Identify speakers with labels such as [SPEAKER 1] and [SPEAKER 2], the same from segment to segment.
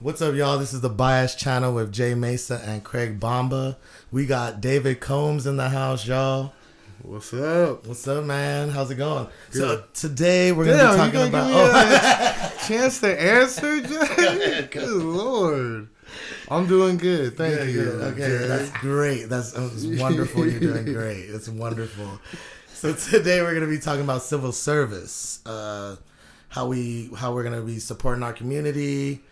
[SPEAKER 1] What's up, y'all? This is the Bias Channel with Jay Mesa and Craig Bomba. We got David Combs in the house, y'all.
[SPEAKER 2] What's up?
[SPEAKER 1] What's up, man? How's it going? So today we're
[SPEAKER 2] Damn,
[SPEAKER 1] gonna be talking about.
[SPEAKER 2] a chance to answer, Jay? Good lord. I'm doing good. Thank
[SPEAKER 1] Good,
[SPEAKER 2] you.
[SPEAKER 1] good. Okay,
[SPEAKER 2] Jay.
[SPEAKER 1] that's great. That's, that's wonderful. You're doing great. It's wonderful. So today we're gonna be talking about civil service, uh, how we how we're gonna be supporting our community.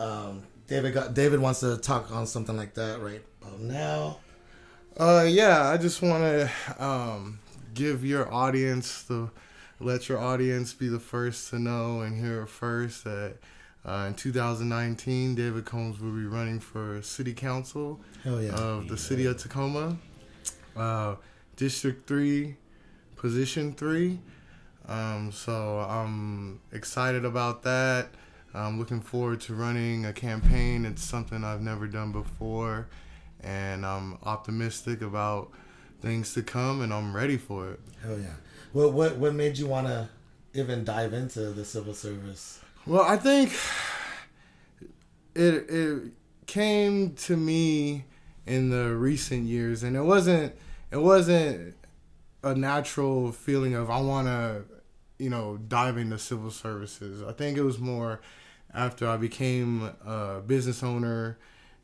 [SPEAKER 1] Um, David got David wants to talk on something like that right about now.
[SPEAKER 2] Uh, yeah, I just want to um, give your audience the let your audience be the first to know and hear it first that uh, in 2019, David Combs will be running for city council
[SPEAKER 1] yeah!
[SPEAKER 2] of the city of Tacoma, uh, District Three, Position Three. Um, so I'm excited about that. I'm looking forward to running a campaign. It's something I've never done before, and I'm optimistic about things to come, and I'm ready for it.
[SPEAKER 1] Hell yeah! What what what made you want to even dive into the civil service?
[SPEAKER 2] Well, I think it it came to me in the recent years, and it wasn't it wasn't a natural feeling of I want to, you know, dive into civil services. I think it was more after I became a business owner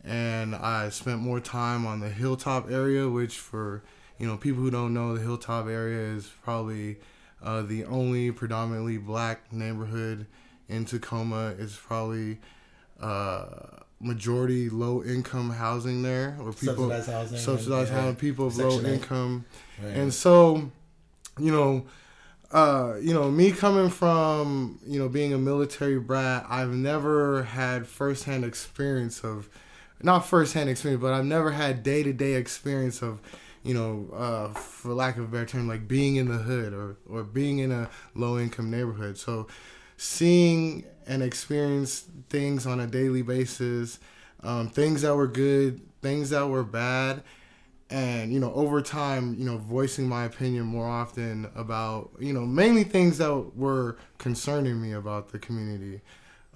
[SPEAKER 2] and I spent more time on the Hilltop area, which for you know people who don't know, the Hilltop area is probably uh, the only predominantly black neighborhood in Tacoma. It's probably uh, majority low income housing there, or people
[SPEAKER 1] Subsidized housing.
[SPEAKER 2] subsidized housing, people of low income,
[SPEAKER 1] right.
[SPEAKER 2] and so you know. Uh, you know, me coming from, you know, being a military brat, I've never had firsthand experience of, not firsthand experience, but I've never had day to day experience of, you know, uh, for lack of a better term, like being in the hood or, or being in a low income neighborhood. So seeing and experience things on a daily basis, um, things that were good, things that were bad, and you know over time you know voicing my opinion more often about you know mainly things that were concerning me about the community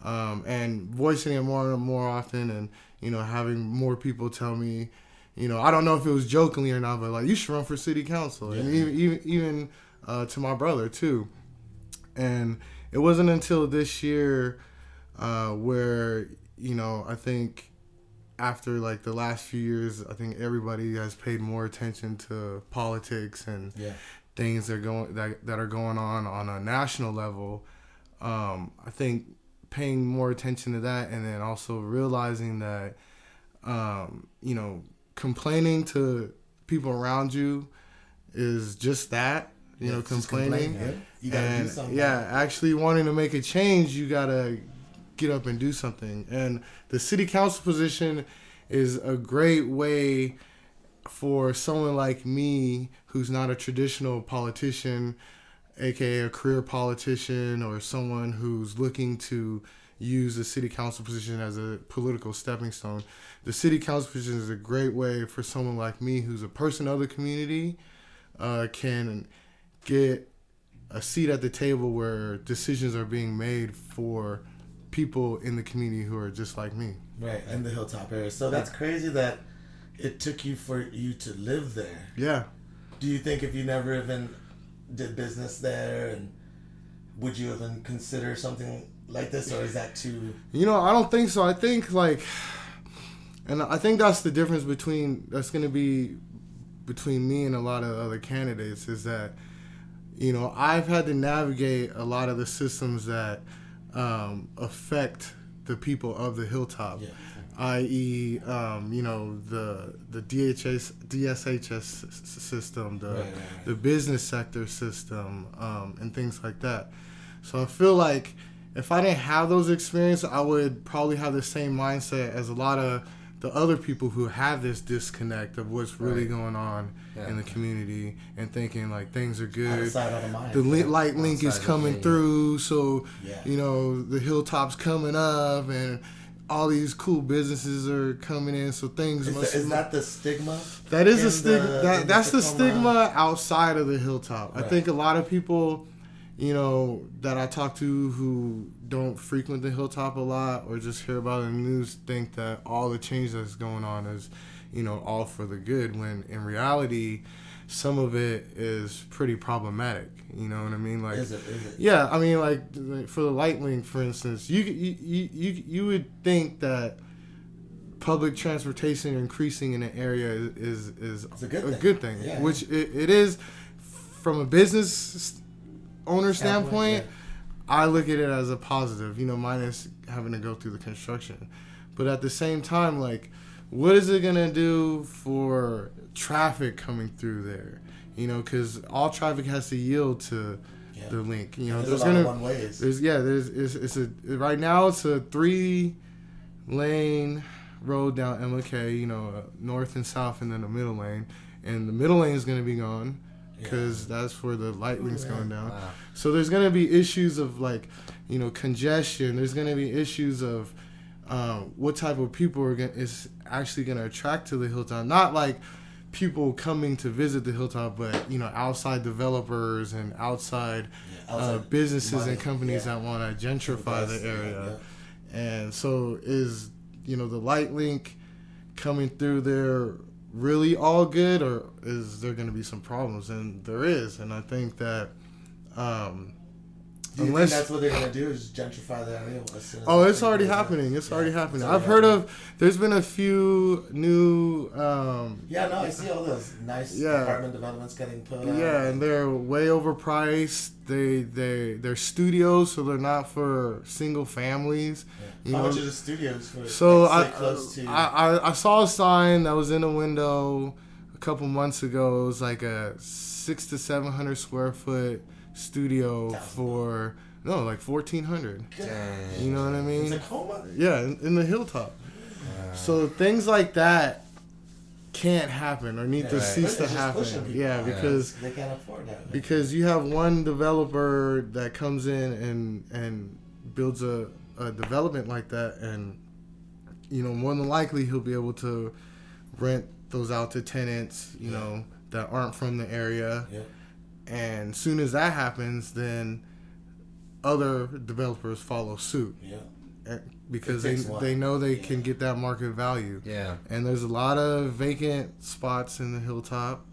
[SPEAKER 2] um, and voicing it more and more often and you know having more people tell me you know i don't know if it was jokingly or not but like you should run for city council. And even even, even uh, to my brother too. And it wasn't until this year uh, where you know i think after like the last few years, I think everybody has paid more attention to politics and
[SPEAKER 1] yeah,
[SPEAKER 2] things that are going that, that are going on on a national level. Um, I think paying more attention to that, and then also realizing that, um, you know, complaining to people around you is just that. You
[SPEAKER 1] Yeah,
[SPEAKER 2] know, complaining.
[SPEAKER 1] complain, yeah. You gotta
[SPEAKER 2] and
[SPEAKER 1] do something.
[SPEAKER 2] yeah, actually wanting to make a change, you gotta get up and do something. And the city council position is a great way for someone like me who's not a traditional politician, aka a career politician, or someone who's looking to use the city council position as a political stepping stone. The city council position is a great way for someone like me who's a person of the community uh, can get a seat at the table where decisions are being made for people in the community who are just like me.
[SPEAKER 1] right in the hilltop area. So that's crazy that it took you for you to live there.
[SPEAKER 2] Yeah.
[SPEAKER 1] Do you think if you never even did business there, and would you even consider something like this, or is that too?
[SPEAKER 2] You know, I don't think so. I think like, and I think that's the difference between that's going to be between me and a lot of other candidates is that, you know, I've had to navigate a lot of the systems that um, affect the people of the hilltop.
[SPEAKER 1] Yeah.
[SPEAKER 2] i.e., um, you know, the the DHS DSHS s- system, the
[SPEAKER 1] Right, right, right.
[SPEAKER 2] the business sector system, um, and things like that. So I feel like if I didn't have those experiences, I would probably have the same mindset as a lot of the other people who have this disconnect of what's really
[SPEAKER 1] Right.
[SPEAKER 2] going on
[SPEAKER 1] Yeah.
[SPEAKER 2] in the community and thinking like things are good.
[SPEAKER 1] sight, mind.
[SPEAKER 2] The li- light link is coming
[SPEAKER 1] yeah, yeah.
[SPEAKER 2] through, so
[SPEAKER 1] Yeah.
[SPEAKER 2] you know the hilltops coming up and all these cool businesses are coming in. So things
[SPEAKER 1] Is,
[SPEAKER 2] must
[SPEAKER 1] that, is that the stigma?
[SPEAKER 2] that is a stigma.
[SPEAKER 1] the-
[SPEAKER 2] That that's the stigma outside of the hilltop. I think a lot of people, you know, that I talk to who don't frequent the hilltop a lot or just hear about it in the news think that all the change that's going on is, you know, all for the good when in reality some of it is pretty problematic. You know what I mean? Like,
[SPEAKER 1] Is it? Is it?
[SPEAKER 2] yeah, I mean, like for the light link, for instance, you you you you, would think that public transportation increasing in an area is is,
[SPEAKER 1] a good
[SPEAKER 2] a
[SPEAKER 1] thing.
[SPEAKER 2] good thing,
[SPEAKER 1] Yeah.
[SPEAKER 2] which it, it is from a business owner standpoint. I look at it as a positive, you know, minus having to go through the construction. But at the same time, like, what is it gonna do for traffic coming through there? You know, because all traffic has to yield to
[SPEAKER 1] Yeah.
[SPEAKER 2] the link. You know,
[SPEAKER 1] there's,
[SPEAKER 2] there's,
[SPEAKER 1] a lot
[SPEAKER 2] gonna
[SPEAKER 1] of one ways.
[SPEAKER 2] there's yeah, there's it's, it's a right now it's a three lane road down MLK. You know, uh, north and south, and then a middle lane. And the middle lane is gonna be gone because that's where the light link's
[SPEAKER 1] Yeah.
[SPEAKER 2] going down.
[SPEAKER 3] Wow.
[SPEAKER 2] So there's gonna be issues of like, you know, congestion. There's gonna be issues of um, what type of people are gonna is actually gonna attract to the hilltop. Not like people coming to visit the hilltop, but you know, outside developers and outside,
[SPEAKER 1] Yeah,
[SPEAKER 2] uh, businesses
[SPEAKER 1] money,
[SPEAKER 2] and companies
[SPEAKER 1] yeah.
[SPEAKER 2] that want to gentrify the
[SPEAKER 1] Yes,
[SPEAKER 2] area.
[SPEAKER 1] yeah,
[SPEAKER 2] And so is you know the light link coming through there really all good or is there going to be some problems? And there is and I think that um
[SPEAKER 1] Do you
[SPEAKER 2] Unless-
[SPEAKER 1] think that's what they're gonna do? Is gentrify that area? as as
[SPEAKER 2] Oh, it's already happening. It's
[SPEAKER 1] Yeah,
[SPEAKER 2] already
[SPEAKER 1] it's
[SPEAKER 2] happening.
[SPEAKER 1] already
[SPEAKER 2] I've heard of. There's been a few new. Um,
[SPEAKER 1] Yeah, no, I see all those nice
[SPEAKER 2] Yeah.
[SPEAKER 1] apartment developments getting put. out.
[SPEAKER 2] yeah, and they're way overpriced. They they they're studios, so they're not for single families.
[SPEAKER 1] Yeah.
[SPEAKER 2] You
[SPEAKER 1] How
[SPEAKER 2] know,
[SPEAKER 1] much are the studios for?
[SPEAKER 2] So
[SPEAKER 1] like,
[SPEAKER 2] I,
[SPEAKER 1] to.
[SPEAKER 2] I, I I saw a sign that was in a window a couple months ago. It was like a six to seven hundred square foot studio for no like fourteen hundred. You know what I mean?
[SPEAKER 1] Tacoma.
[SPEAKER 2] Yeah, in, in the hilltop.
[SPEAKER 3] Wow.
[SPEAKER 2] So things like that can't happen or need to
[SPEAKER 1] Yeah.
[SPEAKER 2] cease to happen. Yeah, because
[SPEAKER 1] they can't afford that.
[SPEAKER 2] because you have one developer that comes in and and builds a, a development like that and you know more than likely he'll be able to rent those out to tenants you know that aren't from the area
[SPEAKER 1] Yeah.
[SPEAKER 2] And soon as that happens then other developers follow suit
[SPEAKER 1] Yeah.
[SPEAKER 2] eh, because they they know they
[SPEAKER 1] Yeah.
[SPEAKER 2] can get that market value
[SPEAKER 3] Yeah.
[SPEAKER 2] and there's a lot of vacant spots in the hilltop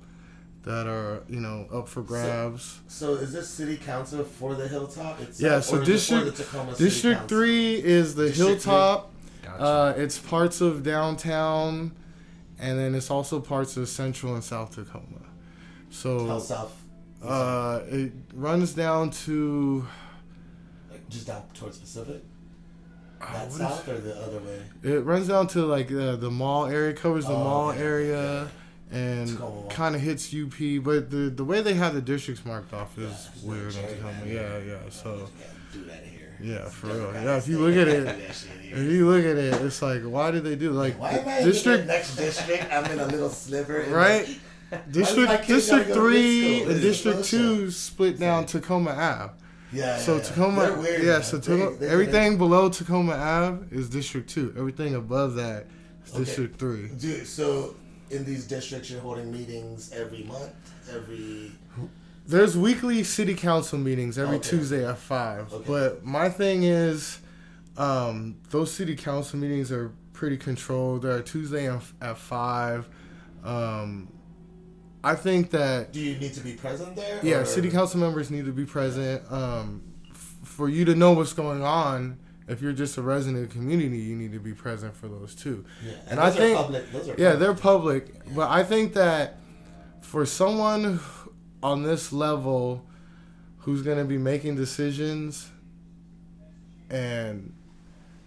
[SPEAKER 2] that are you know up for grabs
[SPEAKER 1] So is this city council for the hilltop itself?
[SPEAKER 2] Yeah, so
[SPEAKER 1] or for
[SPEAKER 2] district-
[SPEAKER 1] the Tacoma City
[SPEAKER 2] district
[SPEAKER 1] Council?
[SPEAKER 2] 3 is the
[SPEAKER 1] District
[SPEAKER 2] hilltop
[SPEAKER 3] Gotcha.
[SPEAKER 2] uh, it's parts of downtown and then it's also parts of central and south tacoma
[SPEAKER 1] How
[SPEAKER 2] so
[SPEAKER 1] south?
[SPEAKER 2] Uh, it runs down to
[SPEAKER 1] Like just down towards Pacific.
[SPEAKER 2] uh,
[SPEAKER 1] That south or the other way?
[SPEAKER 2] it runs down to like uh, the mall area covers the
[SPEAKER 1] Oh,
[SPEAKER 2] mall
[SPEAKER 1] okay,
[SPEAKER 2] area and kind of hits UP, but the the way they have the districts marked off is
[SPEAKER 1] Yeah,
[SPEAKER 2] weird. in
[SPEAKER 1] cherry
[SPEAKER 2] Tacoma.
[SPEAKER 1] man.
[SPEAKER 2] Yeah, yeah. So
[SPEAKER 1] do that here.
[SPEAKER 2] yeah, for real. Yeah, if you look at it,
[SPEAKER 1] that shit here.
[SPEAKER 2] if you look at it, it's like, why did they do like
[SPEAKER 1] Why am I
[SPEAKER 2] district
[SPEAKER 1] next district? I'm in a little sliver.
[SPEAKER 2] right? District District
[SPEAKER 1] gotta go to this
[SPEAKER 2] three and District two split down Tacoma Ave.
[SPEAKER 1] Yeah.
[SPEAKER 2] So
[SPEAKER 1] yeah.
[SPEAKER 2] Tacoma,
[SPEAKER 1] weird,
[SPEAKER 2] yeah.
[SPEAKER 1] man.
[SPEAKER 2] So Tacoma,
[SPEAKER 1] they-
[SPEAKER 2] everything below Tacoma Ave is District two. Everything above that is
[SPEAKER 1] Okay.
[SPEAKER 2] District three.
[SPEAKER 1] Dude, so in these districts, you're holding meetings every month, every.
[SPEAKER 2] There's weekly city council meetings every
[SPEAKER 1] Okay.
[SPEAKER 2] Tuesday at five.
[SPEAKER 1] Okay.
[SPEAKER 2] But my thing is, um, those city council meetings are pretty controlled. They're Tuesday at at five. Um, I think that
[SPEAKER 1] Do you need to be present there?
[SPEAKER 2] yeah,
[SPEAKER 1] or-
[SPEAKER 2] city council members need to be present. Um, f- for you to know what's going on, if you're just a resident of the community, you need to be present for those too.
[SPEAKER 1] Yeah,
[SPEAKER 2] and I
[SPEAKER 1] those are
[SPEAKER 2] think-
[SPEAKER 1] public, those are
[SPEAKER 2] Yeah,
[SPEAKER 1] public.
[SPEAKER 2] they're public, but I think that for someone on this level who's going to be making decisions and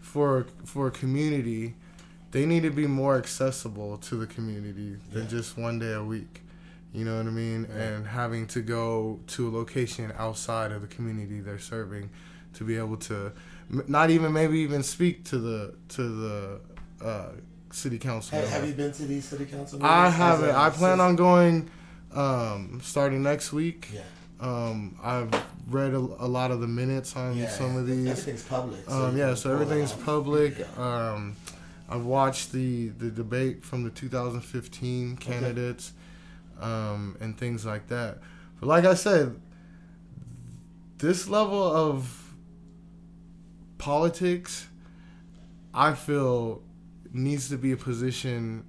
[SPEAKER 2] for for a community, they need to be more accessible to the community than
[SPEAKER 1] Yeah.
[SPEAKER 2] just one day a week. You know what I mean?
[SPEAKER 1] Yeah.
[SPEAKER 2] And having to go to a location outside of the community they're serving to be able to not even maybe even speak to the to the uh, city council.
[SPEAKER 1] Have, have you been to these city council meetings?
[SPEAKER 2] I haven't. I plan on going um, starting next week.
[SPEAKER 1] Yeah.
[SPEAKER 2] Um, I've read a, a lot of the minutes on
[SPEAKER 1] yeah
[SPEAKER 2] some of these.
[SPEAKER 1] Everything's public. so
[SPEAKER 2] Um, yeah, so everything's public.
[SPEAKER 1] Yeah.
[SPEAKER 2] Um, I've watched the, the debate from the 2015 candidates um, and things like that. But like I said, this level of politics, I feel needs to be a position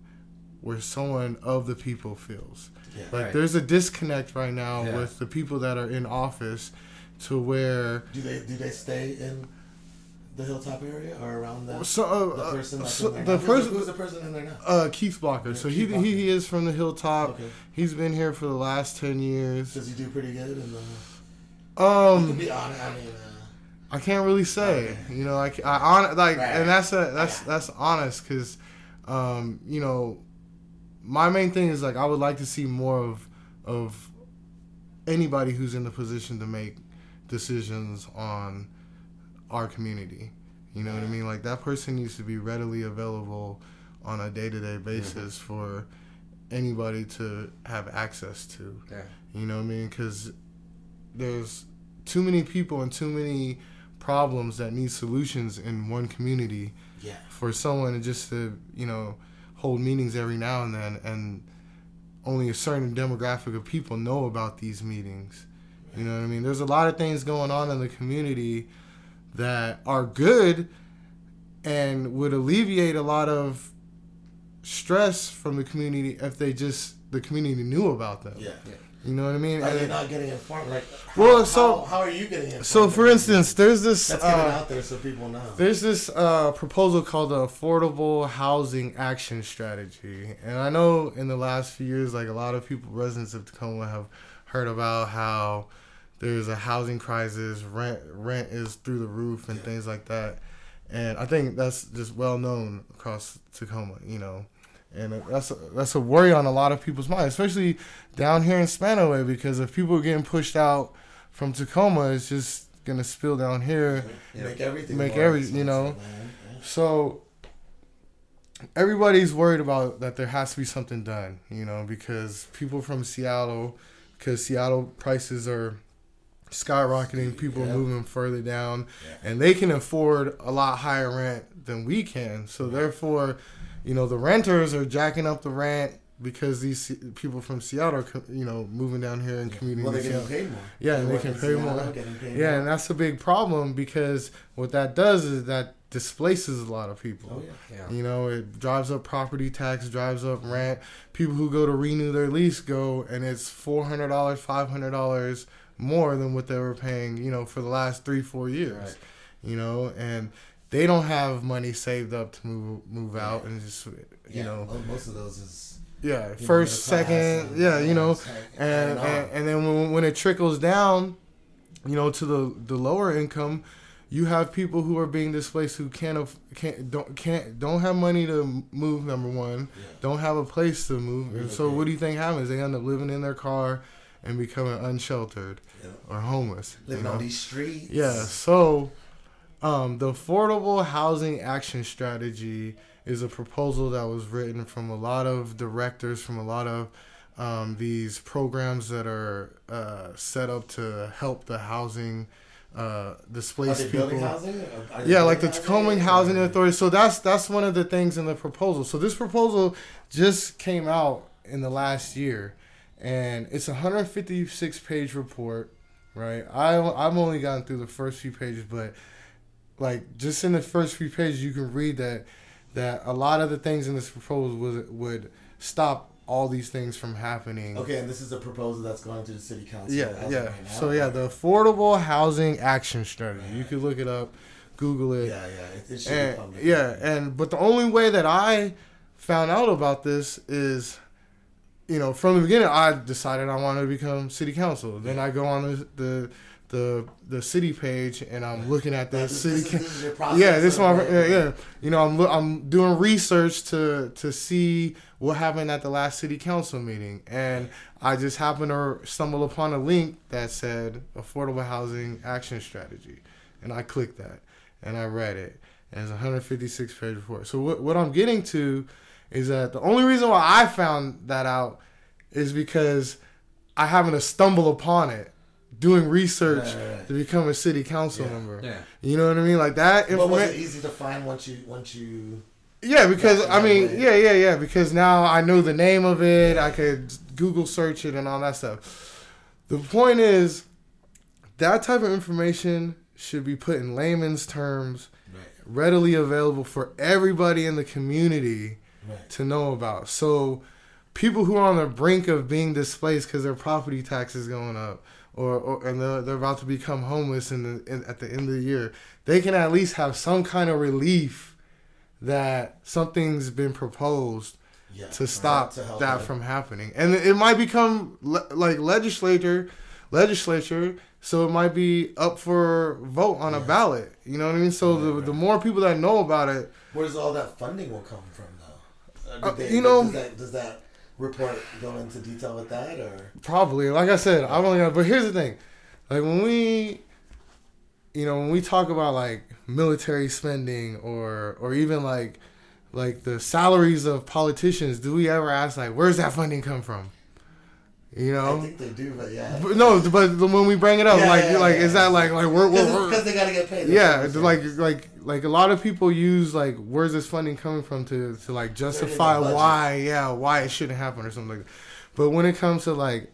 [SPEAKER 2] where someone of the people feels.
[SPEAKER 1] Yeah.
[SPEAKER 2] Like
[SPEAKER 3] Right.
[SPEAKER 2] there's a disconnect right now
[SPEAKER 3] Yeah.
[SPEAKER 2] with the people that are in office to where
[SPEAKER 1] Do they do they stay in the hilltop area or around the,
[SPEAKER 2] so
[SPEAKER 1] the
[SPEAKER 2] uh,
[SPEAKER 1] person that's
[SPEAKER 2] so
[SPEAKER 1] in there?
[SPEAKER 2] the person
[SPEAKER 1] who's the person in there now?
[SPEAKER 2] uh Keith Blocker. So he,
[SPEAKER 1] Blocker.
[SPEAKER 2] he he is from the hilltop.
[SPEAKER 1] Okay.
[SPEAKER 2] He's been here for the last 10 years.
[SPEAKER 1] Does he do pretty good? In the,
[SPEAKER 2] Um
[SPEAKER 1] be honest, I mean, uh,
[SPEAKER 2] I can't really say.
[SPEAKER 1] Okay.
[SPEAKER 2] You know, like I on like,
[SPEAKER 1] Right.
[SPEAKER 2] and that's a that's
[SPEAKER 1] Yeah.
[SPEAKER 2] that's honest because, um, you know, my main thing is like I would like to see more of of anybody who's in the position to make decisions on our community. You know what I mean? Like that person needs to be readily available on a day to day basis for anybody to have access to.
[SPEAKER 3] Yeah.
[SPEAKER 2] You know what I mean? Because there's too many people and too many problems that need solutions in one community
[SPEAKER 1] yeah.
[SPEAKER 2] for someone to just to you know hold meetings every now and then and only a certain demographic of people know about these meetings you know what i mean there's a lot of things going on in the community that are good and would alleviate a lot of stress from the community if they just the community knew about them
[SPEAKER 1] Yeah.
[SPEAKER 2] you know what i mean
[SPEAKER 1] Are
[SPEAKER 2] And
[SPEAKER 1] they
[SPEAKER 2] it-
[SPEAKER 1] not getting informed? Like, how,
[SPEAKER 2] Well, so-
[SPEAKER 1] how, how are you getting informed?
[SPEAKER 2] so for instance there's this
[SPEAKER 1] let's get it
[SPEAKER 2] uh,
[SPEAKER 1] out there so people know.
[SPEAKER 2] There's this uh, proposal called the Affordable Housing Action Strategy, and I know in the last few years, like a lot of people, residents of Tacoma, have heard about how there's a housing crisis, rent rent is through the roof, and
[SPEAKER 1] Yeah.
[SPEAKER 2] things like that. And I think that's just well known across Tacoma, you know, and that's a, that's a worry on a lot of people's minds, especially down here in Spanaway, because if people are getting pushed out from Tacoma, it's just gonna spill down here.
[SPEAKER 3] Yeah.
[SPEAKER 1] Make everything.
[SPEAKER 2] Make every- you know.
[SPEAKER 1] Yeah.
[SPEAKER 2] So everybody's worried about that there has to be something done, you know, because people from Seattle, because Seattle prices are skyrocketing, people
[SPEAKER 1] Yeah.
[SPEAKER 2] moving further down,
[SPEAKER 1] Yeah.
[SPEAKER 2] and they can afford a lot higher rent than we can. So therefore, you know, the renters are jacking up the rent because these people from Seattle are, you know, moving down here and commuting.
[SPEAKER 1] Well, they're getting paid more.
[SPEAKER 2] Yeah, and they can pay
[SPEAKER 1] Seattle,
[SPEAKER 2] more. Yeah, and that's a big problem because what that does is that displaces a lot of people.
[SPEAKER 1] Oh yeah.
[SPEAKER 3] Yeah.
[SPEAKER 2] You know, it drives up property tax, drives up rent. People who go to renew their lease go, and it's four hundred dollars, five hundred dollars more than what they were paying. You know, for the last three, four years.
[SPEAKER 3] Right.
[SPEAKER 2] You know, and they don't have money saved up to move move out, and just you
[SPEAKER 1] Yeah,
[SPEAKER 2] know,
[SPEAKER 1] most of those is
[SPEAKER 2] yeah, first, second,
[SPEAKER 1] and-
[SPEAKER 2] yeah, you know,
[SPEAKER 1] like-
[SPEAKER 2] and and, and then when, when it trickles down, you know, to the the lower income, you have people who are being displaced who can't can't don't can't don't have money to move. Number one,
[SPEAKER 1] Yeah.
[SPEAKER 2] don't have a place to move, and so what do you think happens? They end up living in their car and becoming unsheltered
[SPEAKER 1] Yeah.
[SPEAKER 2] or homeless. you
[SPEAKER 1] living
[SPEAKER 2] know?
[SPEAKER 1] on these streets.
[SPEAKER 2] Yeah. So, um, the Affordable Housing Action Strategy is a proposal that was written from a lot of directors, from a lot of um, these programs that are uh, set up to help the housing uh, displaced people.
[SPEAKER 1] building housing? Are they
[SPEAKER 2] Yeah, like the Tacoma Housing Authority. So that's that's one of the things in the proposal. So this proposal just came out in the last year, and it's a 156 page report. Right, I I've only gotten through the first few pages, but like just in the first few pages, you can read that that a lot of the things in this proposal would would stop all these things from happening.
[SPEAKER 1] Okay, and this is a proposal that's going to the city council.
[SPEAKER 2] Yeah, yeah.
[SPEAKER 1] right.
[SPEAKER 2] So yeah, the Affordable Housing Action Strategy. You could look it up, Google it.
[SPEAKER 1] Yeah, yeah. It, it should be
[SPEAKER 2] and
[SPEAKER 1] public.
[SPEAKER 2] yeah, and but the only way that I found out about this is, you know, from the beginning, I decided I wanted to become city council. Then I go on the the the, the city page and I'm looking at the
[SPEAKER 1] this,
[SPEAKER 2] city.
[SPEAKER 1] this, is, this is
[SPEAKER 2] yeah, this one.
[SPEAKER 1] like,
[SPEAKER 2] Yeah, yeah. You know, I'm I'm doing research to to see what happened at the last city council meeting, and I just happened to stumble upon a link that said affordable housing action strategy, and I clicked that, and I read it, and it's 156 page report. So what what I'm getting to is that the only reason why I found that out is because I happened to stumble upon it doing research
[SPEAKER 1] Right, right, right.
[SPEAKER 2] to become a city council
[SPEAKER 1] Yeah.
[SPEAKER 2] member.
[SPEAKER 3] Yeah.
[SPEAKER 2] You know what I mean? Like that.
[SPEAKER 1] But was it easy to find once you once you?
[SPEAKER 2] yeah, because I mean,
[SPEAKER 1] right.
[SPEAKER 2] yeah, yeah, yeah. Because now I know the name of it. I could Google search it and all that stuff. The point is, that type of information should be put in layman's terms, readily available for everybody in the community to know about. So people who are on the brink of being displaced because their property tax is going up or, or and they're, they're about to become homeless in the in, at the end of the year, they can at least have some kind of relief that something's been proposed
[SPEAKER 1] Yeah.
[SPEAKER 2] to stop
[SPEAKER 1] To
[SPEAKER 2] that
[SPEAKER 1] them.
[SPEAKER 2] from happening. And it might become le- like legislature, legislature. So it might be up for vote on a ballot. You know what I mean? So
[SPEAKER 1] Right,
[SPEAKER 2] the
[SPEAKER 1] right.
[SPEAKER 2] the more people that know about it,
[SPEAKER 1] Where does all that funding will come from, though? Uh,
[SPEAKER 2] Uh,
[SPEAKER 1] they-
[SPEAKER 2] you know-
[SPEAKER 1] does that, does that report go into detail with that, or
[SPEAKER 2] probably like I said, I've only got. But here's the thing, like when we, you know, when we talk about like military spending or or even like like the salaries of politicians, do we ever ask like where's that funding come from? You know, I
[SPEAKER 1] think they do, but yeah.
[SPEAKER 2] But no, but when we bring it up,
[SPEAKER 1] Yeah,
[SPEAKER 2] like,
[SPEAKER 1] yeah,
[SPEAKER 2] like,
[SPEAKER 1] yeah.
[SPEAKER 2] is that like, like, we're, we're,
[SPEAKER 1] Because they gotta get paid.
[SPEAKER 2] Yeah,
[SPEAKER 1] I'm
[SPEAKER 2] like, like, like a lot of people use like, where's this funding coming from to, to like justify why, yeah, why it shouldn't happen or something like that. But when it comes to like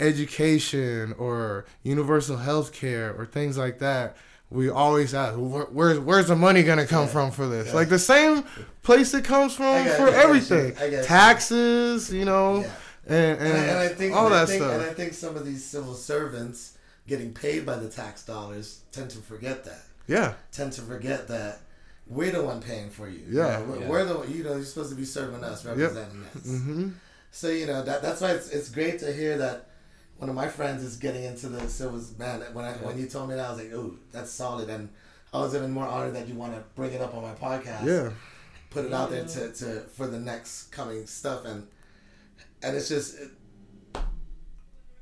[SPEAKER 2] education or universal health care or things like that, we always ask, where, where's, where's the money gonna come
[SPEAKER 1] Yeah.
[SPEAKER 2] from for this?
[SPEAKER 1] Yeah.
[SPEAKER 2] Like the same place it comes from for everything,
[SPEAKER 1] you.
[SPEAKER 2] taxes, you know,
[SPEAKER 1] Yeah.
[SPEAKER 2] and, and,
[SPEAKER 1] And, I, and I think
[SPEAKER 2] all that
[SPEAKER 1] think,
[SPEAKER 2] stuff.
[SPEAKER 1] And I think some of these civil servants getting paid by the tax dollars tend to forget that.
[SPEAKER 2] Yeah,
[SPEAKER 1] Tend to forget that we're the one paying for you.
[SPEAKER 2] Yeah.
[SPEAKER 1] You know, we're,
[SPEAKER 3] Yeah.
[SPEAKER 1] we're the one- you know you're supposed to be serving us, representing us.
[SPEAKER 2] hmm
[SPEAKER 1] So you know that that's why it's, it's great to hear that one of my friends is getting into the civil man. When I when you told me that, I was like, oh, that's solid, and I was even more honored that you want to bring it up on my podcast.
[SPEAKER 2] yeah,
[SPEAKER 1] put it out there to, to for the next coming stuff and and it's just it,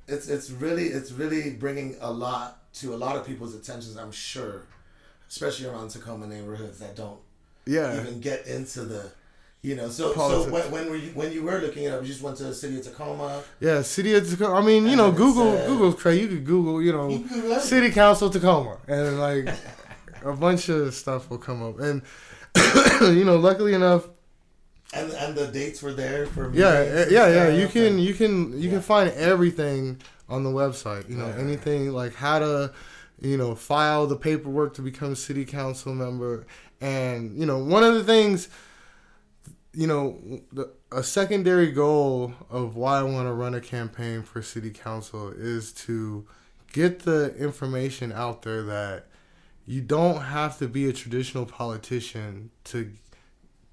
[SPEAKER 1] it's it's really it's really bringing a lot to a lot of people's attentions i'm sure especially around tacoma neighborhoods that don't
[SPEAKER 2] yeah.
[SPEAKER 1] even get into the you know so
[SPEAKER 2] Politics.
[SPEAKER 1] so when, when were you when you were looking it up you just went to the city of tacoma
[SPEAKER 2] Yeah, city of Tacoma. I mean, you know, Google
[SPEAKER 1] said-
[SPEAKER 2] Google's crazy. You could Google, you know,
[SPEAKER 1] You
[SPEAKER 2] city council Tacoma, and like a bunch of stuff will come up. And you know, luckily enough,
[SPEAKER 1] and and the dates were there for
[SPEAKER 2] yeah, eh, yeah, yeah. You can,
[SPEAKER 1] and-
[SPEAKER 2] you can, you
[SPEAKER 1] Yeah.
[SPEAKER 2] can find everything on the website. You know,
[SPEAKER 1] Right.
[SPEAKER 2] anything like how to, you know, file the paperwork to become a city council member, and you know, one of the things, you know, the, a secondary goal of why I want to run a campaign for city council is to get the information out there that you don't have to be a traditional politician to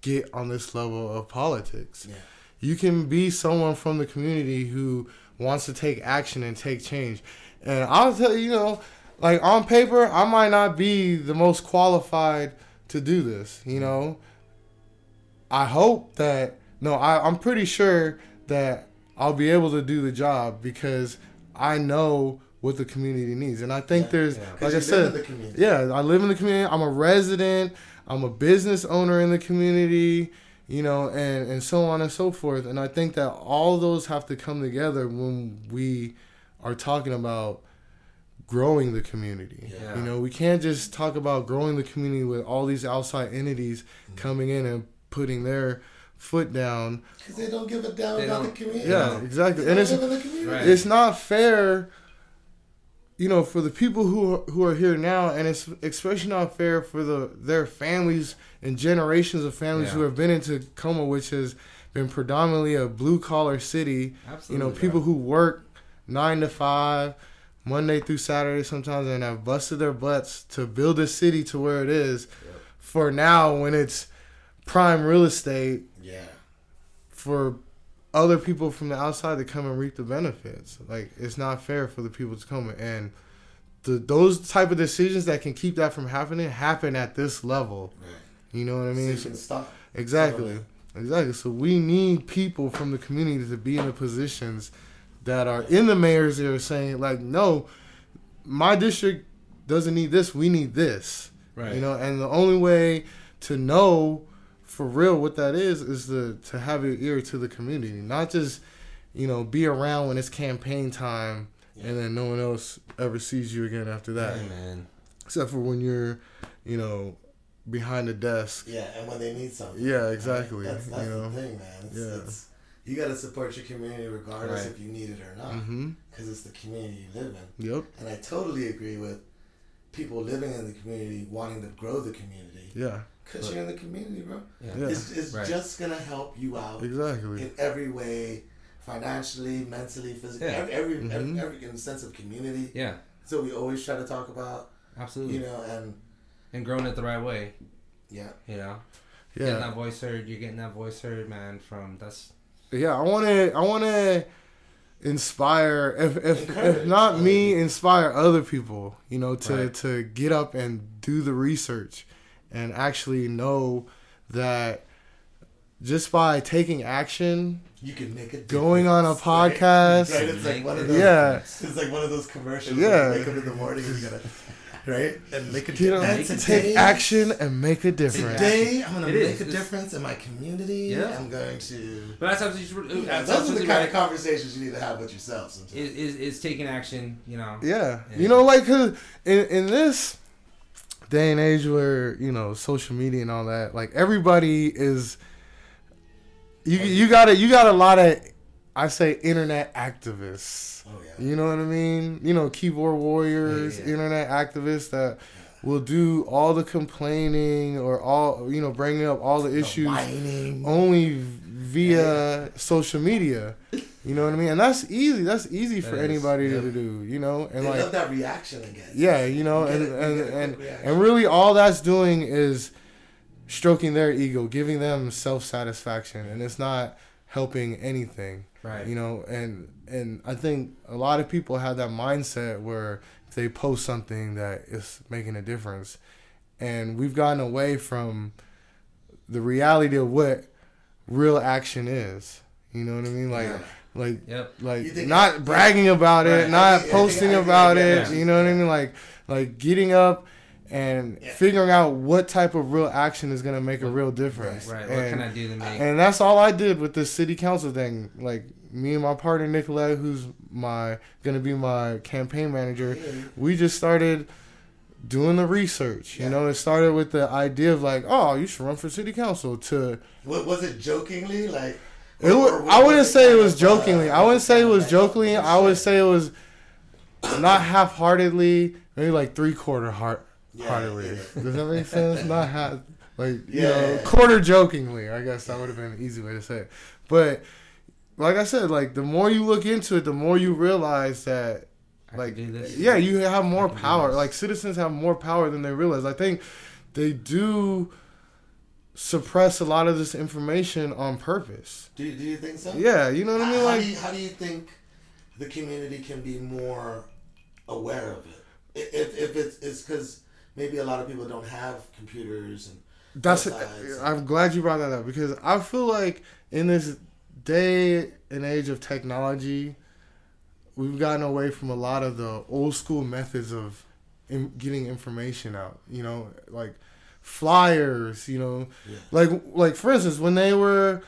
[SPEAKER 2] get on this level of politics.
[SPEAKER 1] Yeah.
[SPEAKER 2] You can be someone from the community who wants to take action and take change. And I'll tell you, you know, like on paper, I might not be the most qualified to do this, you mm. know. I hope that no, I, I'm pretty sure that I'll be able to do the job because I know what the community needs. And I think
[SPEAKER 1] Yeah,
[SPEAKER 2] there's
[SPEAKER 3] yeah.
[SPEAKER 2] like I said,
[SPEAKER 1] in the community.
[SPEAKER 2] yeah, I live in the community. I'm a resident. I'm a business owner in the community, you know, and, and so on and so forth. And I think that all those have to come together when we are talking about growing the community.
[SPEAKER 3] Yeah.
[SPEAKER 2] You know, we can't just talk about growing the community with all these outside entities mm-hmm. coming in and putting their foot down.
[SPEAKER 1] because they don't give a damn
[SPEAKER 3] They
[SPEAKER 1] about the community
[SPEAKER 2] Yeah, exactly.
[SPEAKER 1] They
[SPEAKER 2] And it's
[SPEAKER 1] live in the community.
[SPEAKER 3] Right.
[SPEAKER 2] it's not fair you know for the people who are, who are here now and it's especially not fair for the their families and generations of families
[SPEAKER 3] Yeah.
[SPEAKER 2] who have been into Tacoma which has been predominantly a blue collar city
[SPEAKER 3] Absolutely.
[SPEAKER 2] you know people who work 9 to 5 Monday through Saturday sometimes and have busted their butts to build a city to where it is for now when it's prime real estate
[SPEAKER 1] Yeah.
[SPEAKER 2] for other people from the outside to come and reap the benefits. Like it's not fair for the people to come and the those type of decisions that can keep that from happening happen at this level.
[SPEAKER 1] Right.
[SPEAKER 2] You know what I mean?
[SPEAKER 1] can stop.
[SPEAKER 2] exactly. Exactly. So we need people from the community to be in the positions that are in the mayor's ear saying like, no, my district doesn't need this. We need this.
[SPEAKER 3] Right.
[SPEAKER 2] You know, and the only way to know for real what that is is to to have your ear to the community, not just you know be around when it's campaign time and then no one else ever sees you again after that,
[SPEAKER 3] man.
[SPEAKER 2] except for when you're you know behind the desk.
[SPEAKER 1] Yeah, and when they need something.
[SPEAKER 2] Yeah, exactly,
[SPEAKER 1] That's, that's
[SPEAKER 2] you know.
[SPEAKER 1] the thing, man. It's,
[SPEAKER 2] Yeah.
[SPEAKER 1] it's, you got to support your community regardless
[SPEAKER 3] Right.
[SPEAKER 1] if you need it or not, because it's the community you live in.
[SPEAKER 2] Yep.
[SPEAKER 1] And I totally agree with, people living in the community wanting to grow the community.
[SPEAKER 2] Yeah.
[SPEAKER 1] Because you're in the community, bro.
[SPEAKER 3] Yeah.
[SPEAKER 2] Yeah.
[SPEAKER 1] It's, it's
[SPEAKER 3] Right.
[SPEAKER 1] just gonna help you out
[SPEAKER 2] Exactly.
[SPEAKER 1] in every way, financially, mentally, physically,
[SPEAKER 3] Yeah.
[SPEAKER 1] every, every,
[SPEAKER 2] Mhm.
[SPEAKER 1] every, every in the sense of community.
[SPEAKER 3] Yeah,
[SPEAKER 1] So we always try to talk about,
[SPEAKER 3] absolutely.
[SPEAKER 1] you know, and
[SPEAKER 3] and growing it the right way,
[SPEAKER 1] yeah,
[SPEAKER 3] you know. Yeah. Getting
[SPEAKER 2] Yeah.
[SPEAKER 3] that voice heard. You're getting that voice heard, man. From that's
[SPEAKER 2] Yeah. I want to. I want to inspire. If if, if not me, inspire other people. You know, to
[SPEAKER 3] Right.
[SPEAKER 2] to get up and do the research, and actually know that just by taking action,
[SPEAKER 1] you can make it.
[SPEAKER 2] going on a podcast.
[SPEAKER 1] Right, it's like one of those.
[SPEAKER 2] Yeah.
[SPEAKER 1] It's like one of those commercials.
[SPEAKER 2] Yeah.
[SPEAKER 1] Yeah. You wake up in the morning and you gotta, right? And make a
[SPEAKER 2] Get up,
[SPEAKER 1] difference.
[SPEAKER 2] take action, and make a difference.
[SPEAKER 1] Today, I'm gonna make
[SPEAKER 3] is.
[SPEAKER 1] a
[SPEAKER 3] It's-
[SPEAKER 1] difference in my community.
[SPEAKER 3] Yeah.
[SPEAKER 1] I'm going to.
[SPEAKER 3] But that's absolutely
[SPEAKER 1] Yeah,
[SPEAKER 3] that's
[SPEAKER 1] those are the kind
[SPEAKER 3] right.
[SPEAKER 1] of conversations you need to have with yourself sometimes.
[SPEAKER 3] Is, is is taking action, you know.
[SPEAKER 2] Yeah.
[SPEAKER 3] Yeah.
[SPEAKER 2] You know, like, cause in, in this day and age where, you know, social media and all that, like, everybody is. You, you got a you got a lot of I say internet activists.
[SPEAKER 1] oh yeah.
[SPEAKER 2] You know what I mean? You know, keyboard warriors,
[SPEAKER 1] Yeah, yeah.
[SPEAKER 2] internet activists that will do all the complaining or all you know, bringing up all the
[SPEAKER 1] The
[SPEAKER 2] issues
[SPEAKER 1] whining.
[SPEAKER 2] only via social media. You know what I mean? And that's easy. That's easy for
[SPEAKER 3] That is,
[SPEAKER 2] anybody
[SPEAKER 1] yeah.
[SPEAKER 2] to do. You know, and
[SPEAKER 1] they
[SPEAKER 2] like
[SPEAKER 1] that reaction again.
[SPEAKER 2] yeah, you know,
[SPEAKER 1] You
[SPEAKER 2] and
[SPEAKER 1] it-
[SPEAKER 2] and
[SPEAKER 1] get a quick
[SPEAKER 2] and, and really all that's doing is stroking their ego, giving them self satisfaction, and it's not helping anything.
[SPEAKER 3] Right.
[SPEAKER 2] You know, and and I think a lot of people have that mindset where they post something that is making a difference, and we've gotten away from the reality of what real action is. You know what I mean? Like
[SPEAKER 1] Yeah.
[SPEAKER 2] like
[SPEAKER 3] Yep.
[SPEAKER 2] like not bragging about it,
[SPEAKER 1] Right, I
[SPEAKER 2] not
[SPEAKER 1] I
[SPEAKER 2] posting
[SPEAKER 1] I think-
[SPEAKER 2] about
[SPEAKER 1] yeah,
[SPEAKER 2] it.
[SPEAKER 1] yeah.
[SPEAKER 2] You know what I mean? Like like getting up and
[SPEAKER 1] Yeah.
[SPEAKER 2] figuring out what type of real action is gonna make a real difference.
[SPEAKER 3] Right.
[SPEAKER 2] And,
[SPEAKER 3] what can I do to make?
[SPEAKER 2] and that's all I did with this city council thing. Like me and my partner Nicolette, who's my gonna be my campaign manager, we just started doing the research. You
[SPEAKER 1] Yeah.
[SPEAKER 2] know, it started with the idea of like, oh, you should run for city council. To
[SPEAKER 1] What was it jokingly like?
[SPEAKER 2] it was, I wouldn't say it was
[SPEAKER 1] uh,
[SPEAKER 2] jokingly. I wouldn't say it was jokingly. I would say it was not half heartedly, maybe like three quarter heart
[SPEAKER 1] Yeah,
[SPEAKER 2] heartedly.
[SPEAKER 1] yeah.
[SPEAKER 2] Does that make sense? Not half like you know,
[SPEAKER 1] yeah, yeah.
[SPEAKER 2] quarter jokingly. I guess that would have been an easy way to say it. But like I said, like the more you look into it, the more you realize that like
[SPEAKER 3] can do this.
[SPEAKER 2] yeah, you have more
[SPEAKER 3] I can do
[SPEAKER 2] power. Like citizens have more power than they realize. I think they do suppress a lot of this information on purpose.
[SPEAKER 1] Do you, do you think so?
[SPEAKER 2] Yeah, you know what I mean?
[SPEAKER 1] how,
[SPEAKER 2] Like
[SPEAKER 1] do you, how do you think the community can be more aware of it? If, if it's it's because maybe a lot of people don't have computers and
[SPEAKER 2] That's.
[SPEAKER 1] Besides-
[SPEAKER 2] I'm glad you brought that up because I feel like in this day and age of technology, we've gotten away from a lot of the old school methods of in, getting information out. You know, like flyers. You know,
[SPEAKER 1] Yeah.
[SPEAKER 2] like like for instance, when they were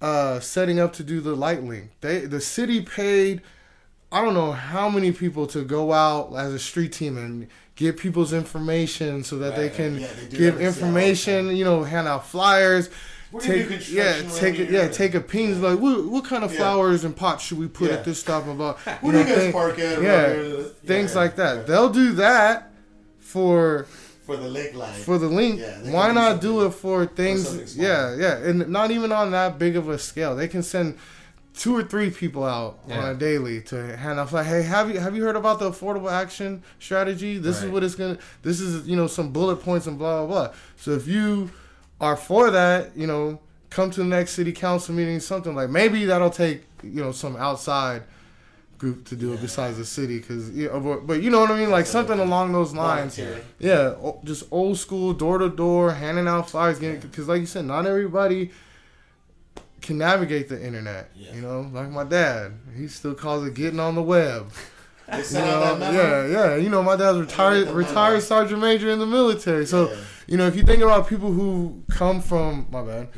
[SPEAKER 2] uh, setting up to do the light link, they the city paid. I don't know how many people to go out as a street team and get people's information so that they can
[SPEAKER 1] yeah, they
[SPEAKER 2] give
[SPEAKER 1] that all the
[SPEAKER 2] information. You know, hand out flyers.
[SPEAKER 1] We're gonna do
[SPEAKER 2] Take yeah, take it. Yeah, take opinions like what, what kind of
[SPEAKER 1] Yeah.
[SPEAKER 2] flowers and pots should we put
[SPEAKER 1] Yeah.
[SPEAKER 2] at this stop about?
[SPEAKER 1] Where do you guys
[SPEAKER 2] thing-
[SPEAKER 1] park at?
[SPEAKER 2] yeah, things like that. They'll do that for
[SPEAKER 1] for the lake light.
[SPEAKER 2] for the link.
[SPEAKER 1] Yeah,
[SPEAKER 2] Why not do it for things? yeah, yeah, and not even on that big of a scale. They can send two or three people out on a daily to hand out like, hey, have you have you heard about the affordable action strategy? This is what it's gonna. This is you know some bullet points and blah blah blah. So if you are for that, you know, come to the next city council meeting, something like maybe that'll take you know some outside group to do it besides the city because you know, but, you know what I mean like something along those lines
[SPEAKER 1] Volunteer.
[SPEAKER 2] yeah, just old school, door to door, handing out flyers. Getting because, like you said, not everybody can navigate the internet.
[SPEAKER 1] Yeah.
[SPEAKER 2] You know, like my dad, he still calls it getting on the web. You know, yeah, yeah. You know, my dad's retired, retired sergeant major in the military. So,
[SPEAKER 1] Yeah.
[SPEAKER 2] you know, if you think about people who come from, my bad,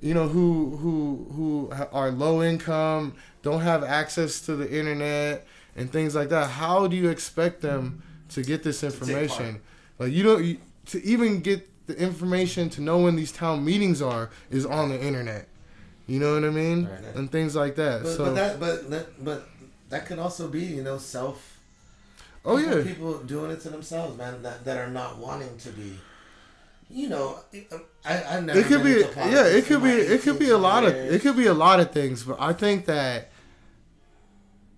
[SPEAKER 2] you know who who who are low income don't have access to the internet and things like that how do you expect them to get this information like you don't you, to even get the information to know when these town meetings are is on the internet you know what i mean
[SPEAKER 3] Right.
[SPEAKER 2] and things like that
[SPEAKER 1] But,
[SPEAKER 2] so
[SPEAKER 1] but that but that but that could also be you know self.
[SPEAKER 2] Oh
[SPEAKER 1] People-
[SPEAKER 2] yeah.
[SPEAKER 1] people doing it to themselves, man. That that are not wanting to be. You know, I I've never.
[SPEAKER 2] It could
[SPEAKER 1] been
[SPEAKER 2] be
[SPEAKER 1] into
[SPEAKER 2] yeah. It could be it could be a lot of it could be a lot of things, but I think that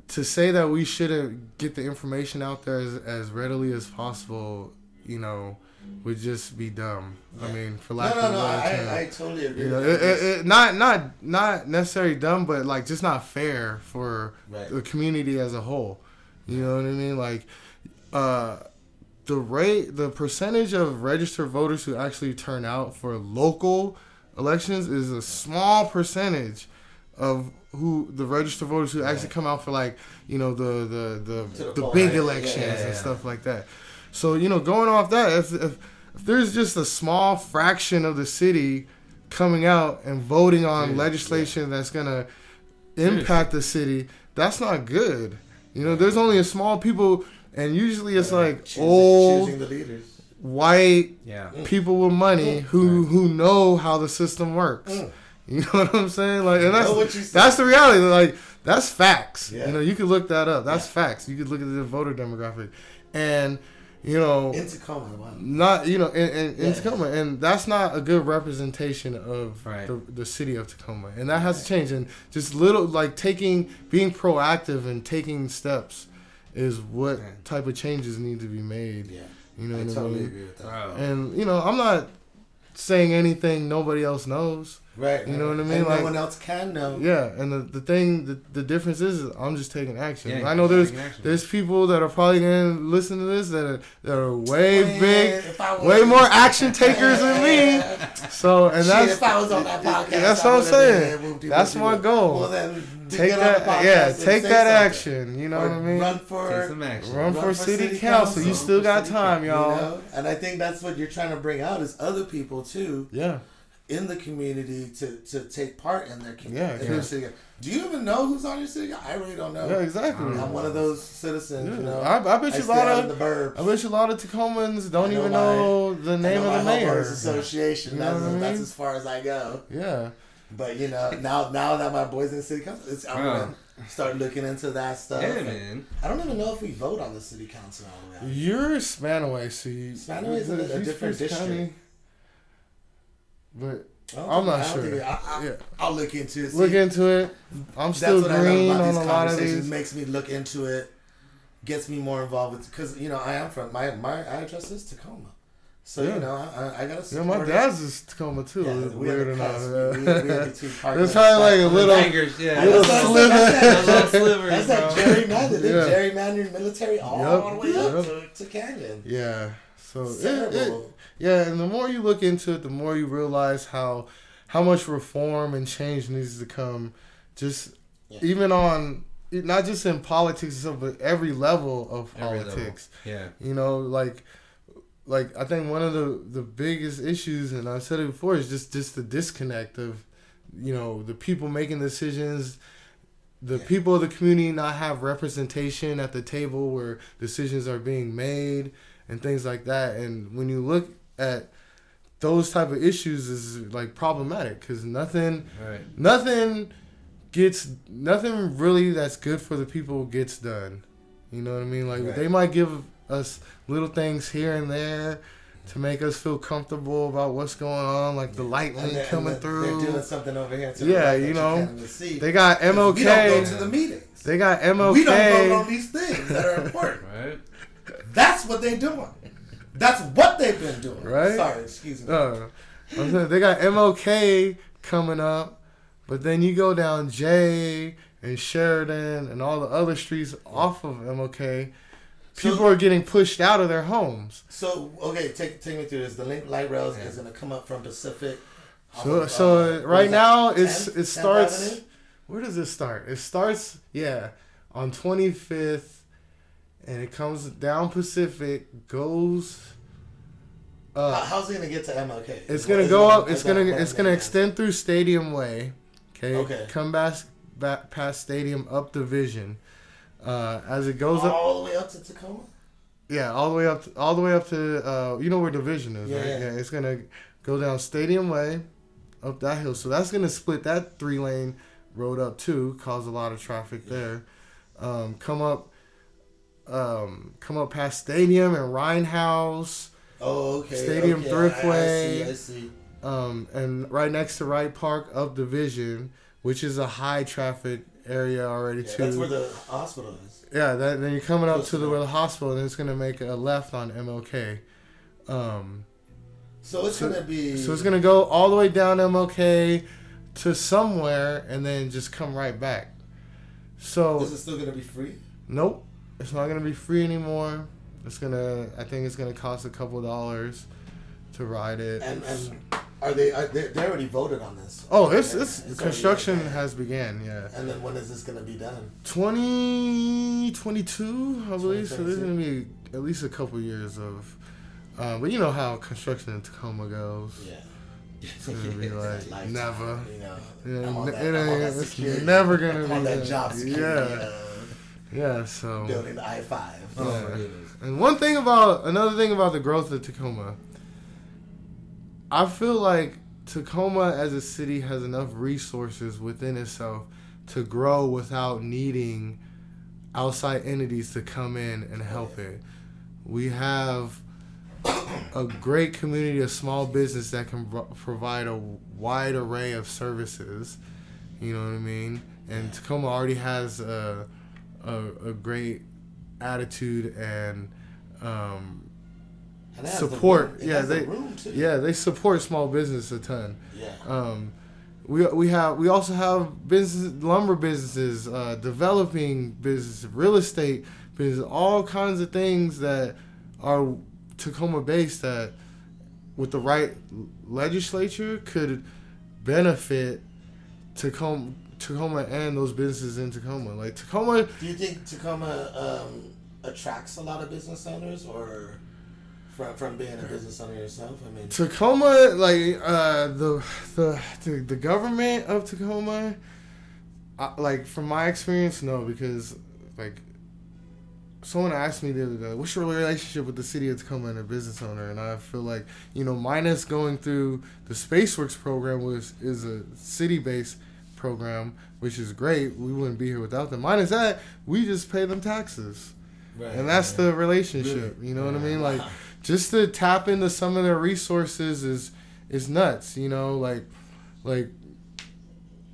[SPEAKER 2] to say that we shouldn't get the information out there as, as readily as possible, you know, would just be dumb. I mean, for lack
[SPEAKER 1] no,
[SPEAKER 2] of a
[SPEAKER 1] no.
[SPEAKER 2] better term.
[SPEAKER 1] I, I totally agree.
[SPEAKER 2] You know, it, it, it, not not not necessarily dumb, but like just not fair for
[SPEAKER 1] Right.
[SPEAKER 2] the community as a whole. You know what I mean? Like, uh, the rate, the percentage of registered voters who actually turn out for local elections is a small percentage of who the registered voters who actually
[SPEAKER 1] Right.
[SPEAKER 2] come out for like you know the the the,
[SPEAKER 1] the
[SPEAKER 2] the big
[SPEAKER 1] right? Yeah,
[SPEAKER 2] elections
[SPEAKER 1] yeah,
[SPEAKER 2] and stuff like that. So you know, going off that, if, if if there's just a small fraction of the city coming out and voting on
[SPEAKER 3] Dude,
[SPEAKER 2] legislation that's gonna impact the city, that's not good. You know, there's only a small people, and usually it's like
[SPEAKER 1] Choosing-
[SPEAKER 2] old
[SPEAKER 1] choosing the leaders.
[SPEAKER 2] white
[SPEAKER 3] Yeah.
[SPEAKER 2] people with money who who know how the system works.
[SPEAKER 1] Mm.
[SPEAKER 2] You know what I'm saying? Like, and that's
[SPEAKER 1] Know what you said.
[SPEAKER 2] that's the reality. Like, that's facts.
[SPEAKER 1] Yeah.
[SPEAKER 2] You know, you could look that up. That's
[SPEAKER 1] Yeah.
[SPEAKER 2] facts. You could look at the voter demographic, and you know,
[SPEAKER 1] In Tacoma, wow.
[SPEAKER 2] not you know in, in, in Tacoma, and that's not a good representation of
[SPEAKER 3] Right.
[SPEAKER 2] the, the city of Tacoma, and that has to change. And just little like taking, being proactive and taking steps is what
[SPEAKER 3] Yeah.
[SPEAKER 2] type of changes need to be made.
[SPEAKER 1] Yeah,
[SPEAKER 2] You know
[SPEAKER 1] I
[SPEAKER 2] what I mean?
[SPEAKER 1] agree with that.
[SPEAKER 3] Bro.
[SPEAKER 2] And you know, I'm not saying anything nobody else knows.
[SPEAKER 1] Right.
[SPEAKER 2] You know what I mean?
[SPEAKER 1] And
[SPEAKER 2] Like-
[SPEAKER 1] no one else can know.
[SPEAKER 2] Yeah, and the, the thing, the, the difference is, is I'm just taking action.
[SPEAKER 3] Yeah,
[SPEAKER 2] I know there's
[SPEAKER 3] action.
[SPEAKER 2] there's people that are probably gonna listen to this that are that are way
[SPEAKER 1] Man,
[SPEAKER 2] big,
[SPEAKER 1] if I was-
[SPEAKER 2] way more action takers than me. So and
[SPEAKER 1] Shit,
[SPEAKER 2] that's
[SPEAKER 1] if I was on that podcast,
[SPEAKER 2] that's what I'm
[SPEAKER 1] would've been
[SPEAKER 2] saying. That's my goal.
[SPEAKER 1] Well, then
[SPEAKER 2] take
[SPEAKER 1] get on the
[SPEAKER 2] that, yeah, take that
[SPEAKER 1] something.
[SPEAKER 2] action. You know
[SPEAKER 1] Or
[SPEAKER 2] what I mean?
[SPEAKER 1] Run
[SPEAKER 3] Take
[SPEAKER 1] for
[SPEAKER 3] some action.
[SPEAKER 2] Run for city
[SPEAKER 1] city
[SPEAKER 2] council. You still got time,
[SPEAKER 1] You
[SPEAKER 2] y'all.
[SPEAKER 1] know? And I think that's what you're trying to bring out is other people too
[SPEAKER 2] Yeah,
[SPEAKER 1] in the community to, to take part in their community.
[SPEAKER 2] Yeah,
[SPEAKER 1] in their city. Do you even know who's on your city? I really don't know.
[SPEAKER 2] yeah, exactly.
[SPEAKER 1] I'm one of those citizens.
[SPEAKER 2] Yeah.
[SPEAKER 1] You know,
[SPEAKER 2] I, I bet you a lot of
[SPEAKER 1] the burbs.
[SPEAKER 2] I bet you a lot of Tacomans don't
[SPEAKER 1] know
[SPEAKER 2] even
[SPEAKER 1] my-
[SPEAKER 2] know the name
[SPEAKER 1] know
[SPEAKER 2] of the mayor.
[SPEAKER 1] association.
[SPEAKER 2] You
[SPEAKER 1] that's,
[SPEAKER 2] I mean?
[SPEAKER 1] that's as far as I go.
[SPEAKER 2] Yeah.
[SPEAKER 1] But you know, now now that my boys in the city council, it's, I'm
[SPEAKER 3] Wow.
[SPEAKER 1] gonna start looking into that stuff.
[SPEAKER 3] Yeah, man.
[SPEAKER 1] I don't even know if we vote on the city council all the way. out.
[SPEAKER 2] You're a Spanaway, so you.
[SPEAKER 1] Spanaway is a- a different district.
[SPEAKER 2] County. But
[SPEAKER 1] I don't
[SPEAKER 2] I'm not sure.
[SPEAKER 1] think- I, I,
[SPEAKER 2] yeah,
[SPEAKER 1] I'll look into it. See,
[SPEAKER 2] look into it. I'm
[SPEAKER 1] that's
[SPEAKER 2] still
[SPEAKER 1] what I
[SPEAKER 2] green
[SPEAKER 1] about
[SPEAKER 2] on
[SPEAKER 1] these
[SPEAKER 2] a lot of these.
[SPEAKER 1] Makes me look into it, gets me more involved with because you know I am from my my address is Tacoma, so
[SPEAKER 2] Yeah.
[SPEAKER 1] you know I, I, I gotta.
[SPEAKER 2] Yeah, my dad's is Tacoma too.
[SPEAKER 1] Yeah, we
[SPEAKER 2] weird
[SPEAKER 1] a
[SPEAKER 2] or not.
[SPEAKER 1] cusp. We, we, we have between Parkland
[SPEAKER 2] There's probably like a little.
[SPEAKER 3] Fingers, yeah.
[SPEAKER 2] little
[SPEAKER 1] That's
[SPEAKER 2] sliver.
[SPEAKER 1] that's that-
[SPEAKER 3] Little
[SPEAKER 1] That's that gerrymandered. They
[SPEAKER 2] Yeah.
[SPEAKER 1] gerrymandered military all
[SPEAKER 2] Yep,
[SPEAKER 1] the way up to, to Canyon.
[SPEAKER 2] Yeah. So
[SPEAKER 1] It's
[SPEAKER 2] it, it,
[SPEAKER 1] terrible.
[SPEAKER 2] Yeah, and the more you look into it, the more you realize how how much reform and change needs to come. Just
[SPEAKER 1] Yeah.
[SPEAKER 2] even on not just in politics, stuff, but every level of
[SPEAKER 3] Every level.
[SPEAKER 2] politics.
[SPEAKER 3] Yeah.
[SPEAKER 2] You know, like like I think one of the the biggest issues, and I've said it before, is just just the disconnect of you know the people making decisions. The
[SPEAKER 1] Yeah.
[SPEAKER 2] people of the community not have representation at the table where decisions are being made and things like that. And when you look at those type of issues, is like problematic because nothing
[SPEAKER 3] Right.
[SPEAKER 2] nothing gets nothing really that's good for the people gets done. You know what I mean? Like
[SPEAKER 1] Right.
[SPEAKER 2] they might give us little things here and there to make us feel comfortable about what's going on, like the
[SPEAKER 1] And they're,
[SPEAKER 2] coming
[SPEAKER 1] and
[SPEAKER 2] through.
[SPEAKER 1] They're doing something over here too.
[SPEAKER 2] Yeah, you know. They got MLK.
[SPEAKER 1] We don't go to the meetings.
[SPEAKER 2] They got MLK.
[SPEAKER 1] We don't vote on these things that are important.
[SPEAKER 3] Right.
[SPEAKER 1] That's what they're doing. That's what they've been doing.
[SPEAKER 2] Right?
[SPEAKER 1] Sorry, excuse me.
[SPEAKER 2] Uh, I'm saying they got MLK coming up, but then you go down J and Sheridan and all the other streets off of MLK.
[SPEAKER 1] So-
[SPEAKER 2] People are getting pushed out of their homes.
[SPEAKER 1] So okay, take take me through this. The link light rails is gonna come up from Pacific.
[SPEAKER 2] So,
[SPEAKER 1] of,
[SPEAKER 2] so
[SPEAKER 1] uh,
[SPEAKER 2] right now it's
[SPEAKER 1] 10th?
[SPEAKER 2] it starts. Where does it start? It starts yeah on 25th, and it comes down Pacific, goes.
[SPEAKER 1] How, how's it gonna get to MLK?
[SPEAKER 2] It's gonna go
[SPEAKER 1] it-
[SPEAKER 2] up. It's gonna it's gonna extend through Stadium Way. Okay.
[SPEAKER 1] Okay.
[SPEAKER 2] Come back, back past Stadium up Division. Uh, as it goes up,
[SPEAKER 1] all the way up to Tacoma.
[SPEAKER 2] yeah, all the way up, to, all the way up to uh, you know where Division is,
[SPEAKER 1] Yeah,
[SPEAKER 2] right?
[SPEAKER 1] yeah.
[SPEAKER 2] It's gonna go down Stadium Way, up that hill. So that's gonna split that three lane road up too, cause a lot of traffic there. Um, come up um, come up past Stadium and Rhein Haus,
[SPEAKER 1] Oh, okay.
[SPEAKER 2] Stadium
[SPEAKER 1] okay.
[SPEAKER 2] Thriftway.
[SPEAKER 1] I, I see. I see.
[SPEAKER 2] um, and right next to Wright Park up Division, which is a high traffic area already
[SPEAKER 1] Yeah,
[SPEAKER 2] too.
[SPEAKER 1] that's where the hospital is.
[SPEAKER 2] Yeah, that, then you're coming up
[SPEAKER 1] Close
[SPEAKER 2] to the where the hospital, and it's gonna make a left on MLK. Um,
[SPEAKER 1] So it's
[SPEAKER 2] So-
[SPEAKER 1] gonna be.
[SPEAKER 2] so it's gonna go all the way down MLK to somewhere, and then just come right back. So
[SPEAKER 1] Is it still gonna be free?
[SPEAKER 2] nope, it's not gonna be free anymore. It's gonna, I think it's gonna cost a couple dollars to ride it.
[SPEAKER 1] And and are they? Are they, they already voted on this.
[SPEAKER 2] oh, it's it's, construction
[SPEAKER 1] like
[SPEAKER 2] has began. Yeah.
[SPEAKER 1] And then when is this gonna be done?
[SPEAKER 2] 2022, I believe. So there's going to be at least a couple years of. Uh, but you know how construction in Tacoma goes.
[SPEAKER 1] Yeah.
[SPEAKER 2] It's going to be like never.
[SPEAKER 1] You know.
[SPEAKER 2] Yeah,
[SPEAKER 1] I'm on
[SPEAKER 2] it
[SPEAKER 1] that,
[SPEAKER 2] ain't- it's never gonna
[SPEAKER 1] I'm
[SPEAKER 2] be
[SPEAKER 1] that. job security.
[SPEAKER 2] Yeah.
[SPEAKER 1] uh,
[SPEAKER 2] Yeah, so.
[SPEAKER 1] building the I five.
[SPEAKER 3] Oh
[SPEAKER 2] Yeah.
[SPEAKER 3] my goodness.
[SPEAKER 2] And one thing about another thing about the growth of Tacoma, I feel like Tacoma as a city has enough resources within itself to grow without needing outside entities to come in and help it. We have a great community of small business that can provide a wide array of services. You know what I mean? And Tacoma already has a, a, a great attitude and um,
[SPEAKER 1] And it the
[SPEAKER 2] support. Yeah,
[SPEAKER 1] has the
[SPEAKER 2] they yeah they support small business a ton.
[SPEAKER 1] Yeah.
[SPEAKER 2] Um, we we have we also have business lumber businesses, uh, developing business, real estate business, all kinds of things that are Tacoma based that with the right legislature could benefit Tacoma Tacoma and those businesses in Tacoma. Like Tacoma
[SPEAKER 1] Do you think Tacoma um, attracts a lot of business owners, or from from being a business owner yourself? I mean,
[SPEAKER 2] Tacoma, like uh, the, the the the government of Tacoma, uh, like from my experience, no, because like someone asked me the other day, "What's your relationship with the city of Tacoma and a business owner?" And I feel like you know, minus going through the SpaceWorks program, was is a city based program, which is great. We wouldn't be here without them. Minus that, we just pay them taxes,
[SPEAKER 1] right,
[SPEAKER 2] and that's
[SPEAKER 1] right.
[SPEAKER 2] the relationship. You know what I mean? Like just to tap into some of their resources is is nuts. You know, like like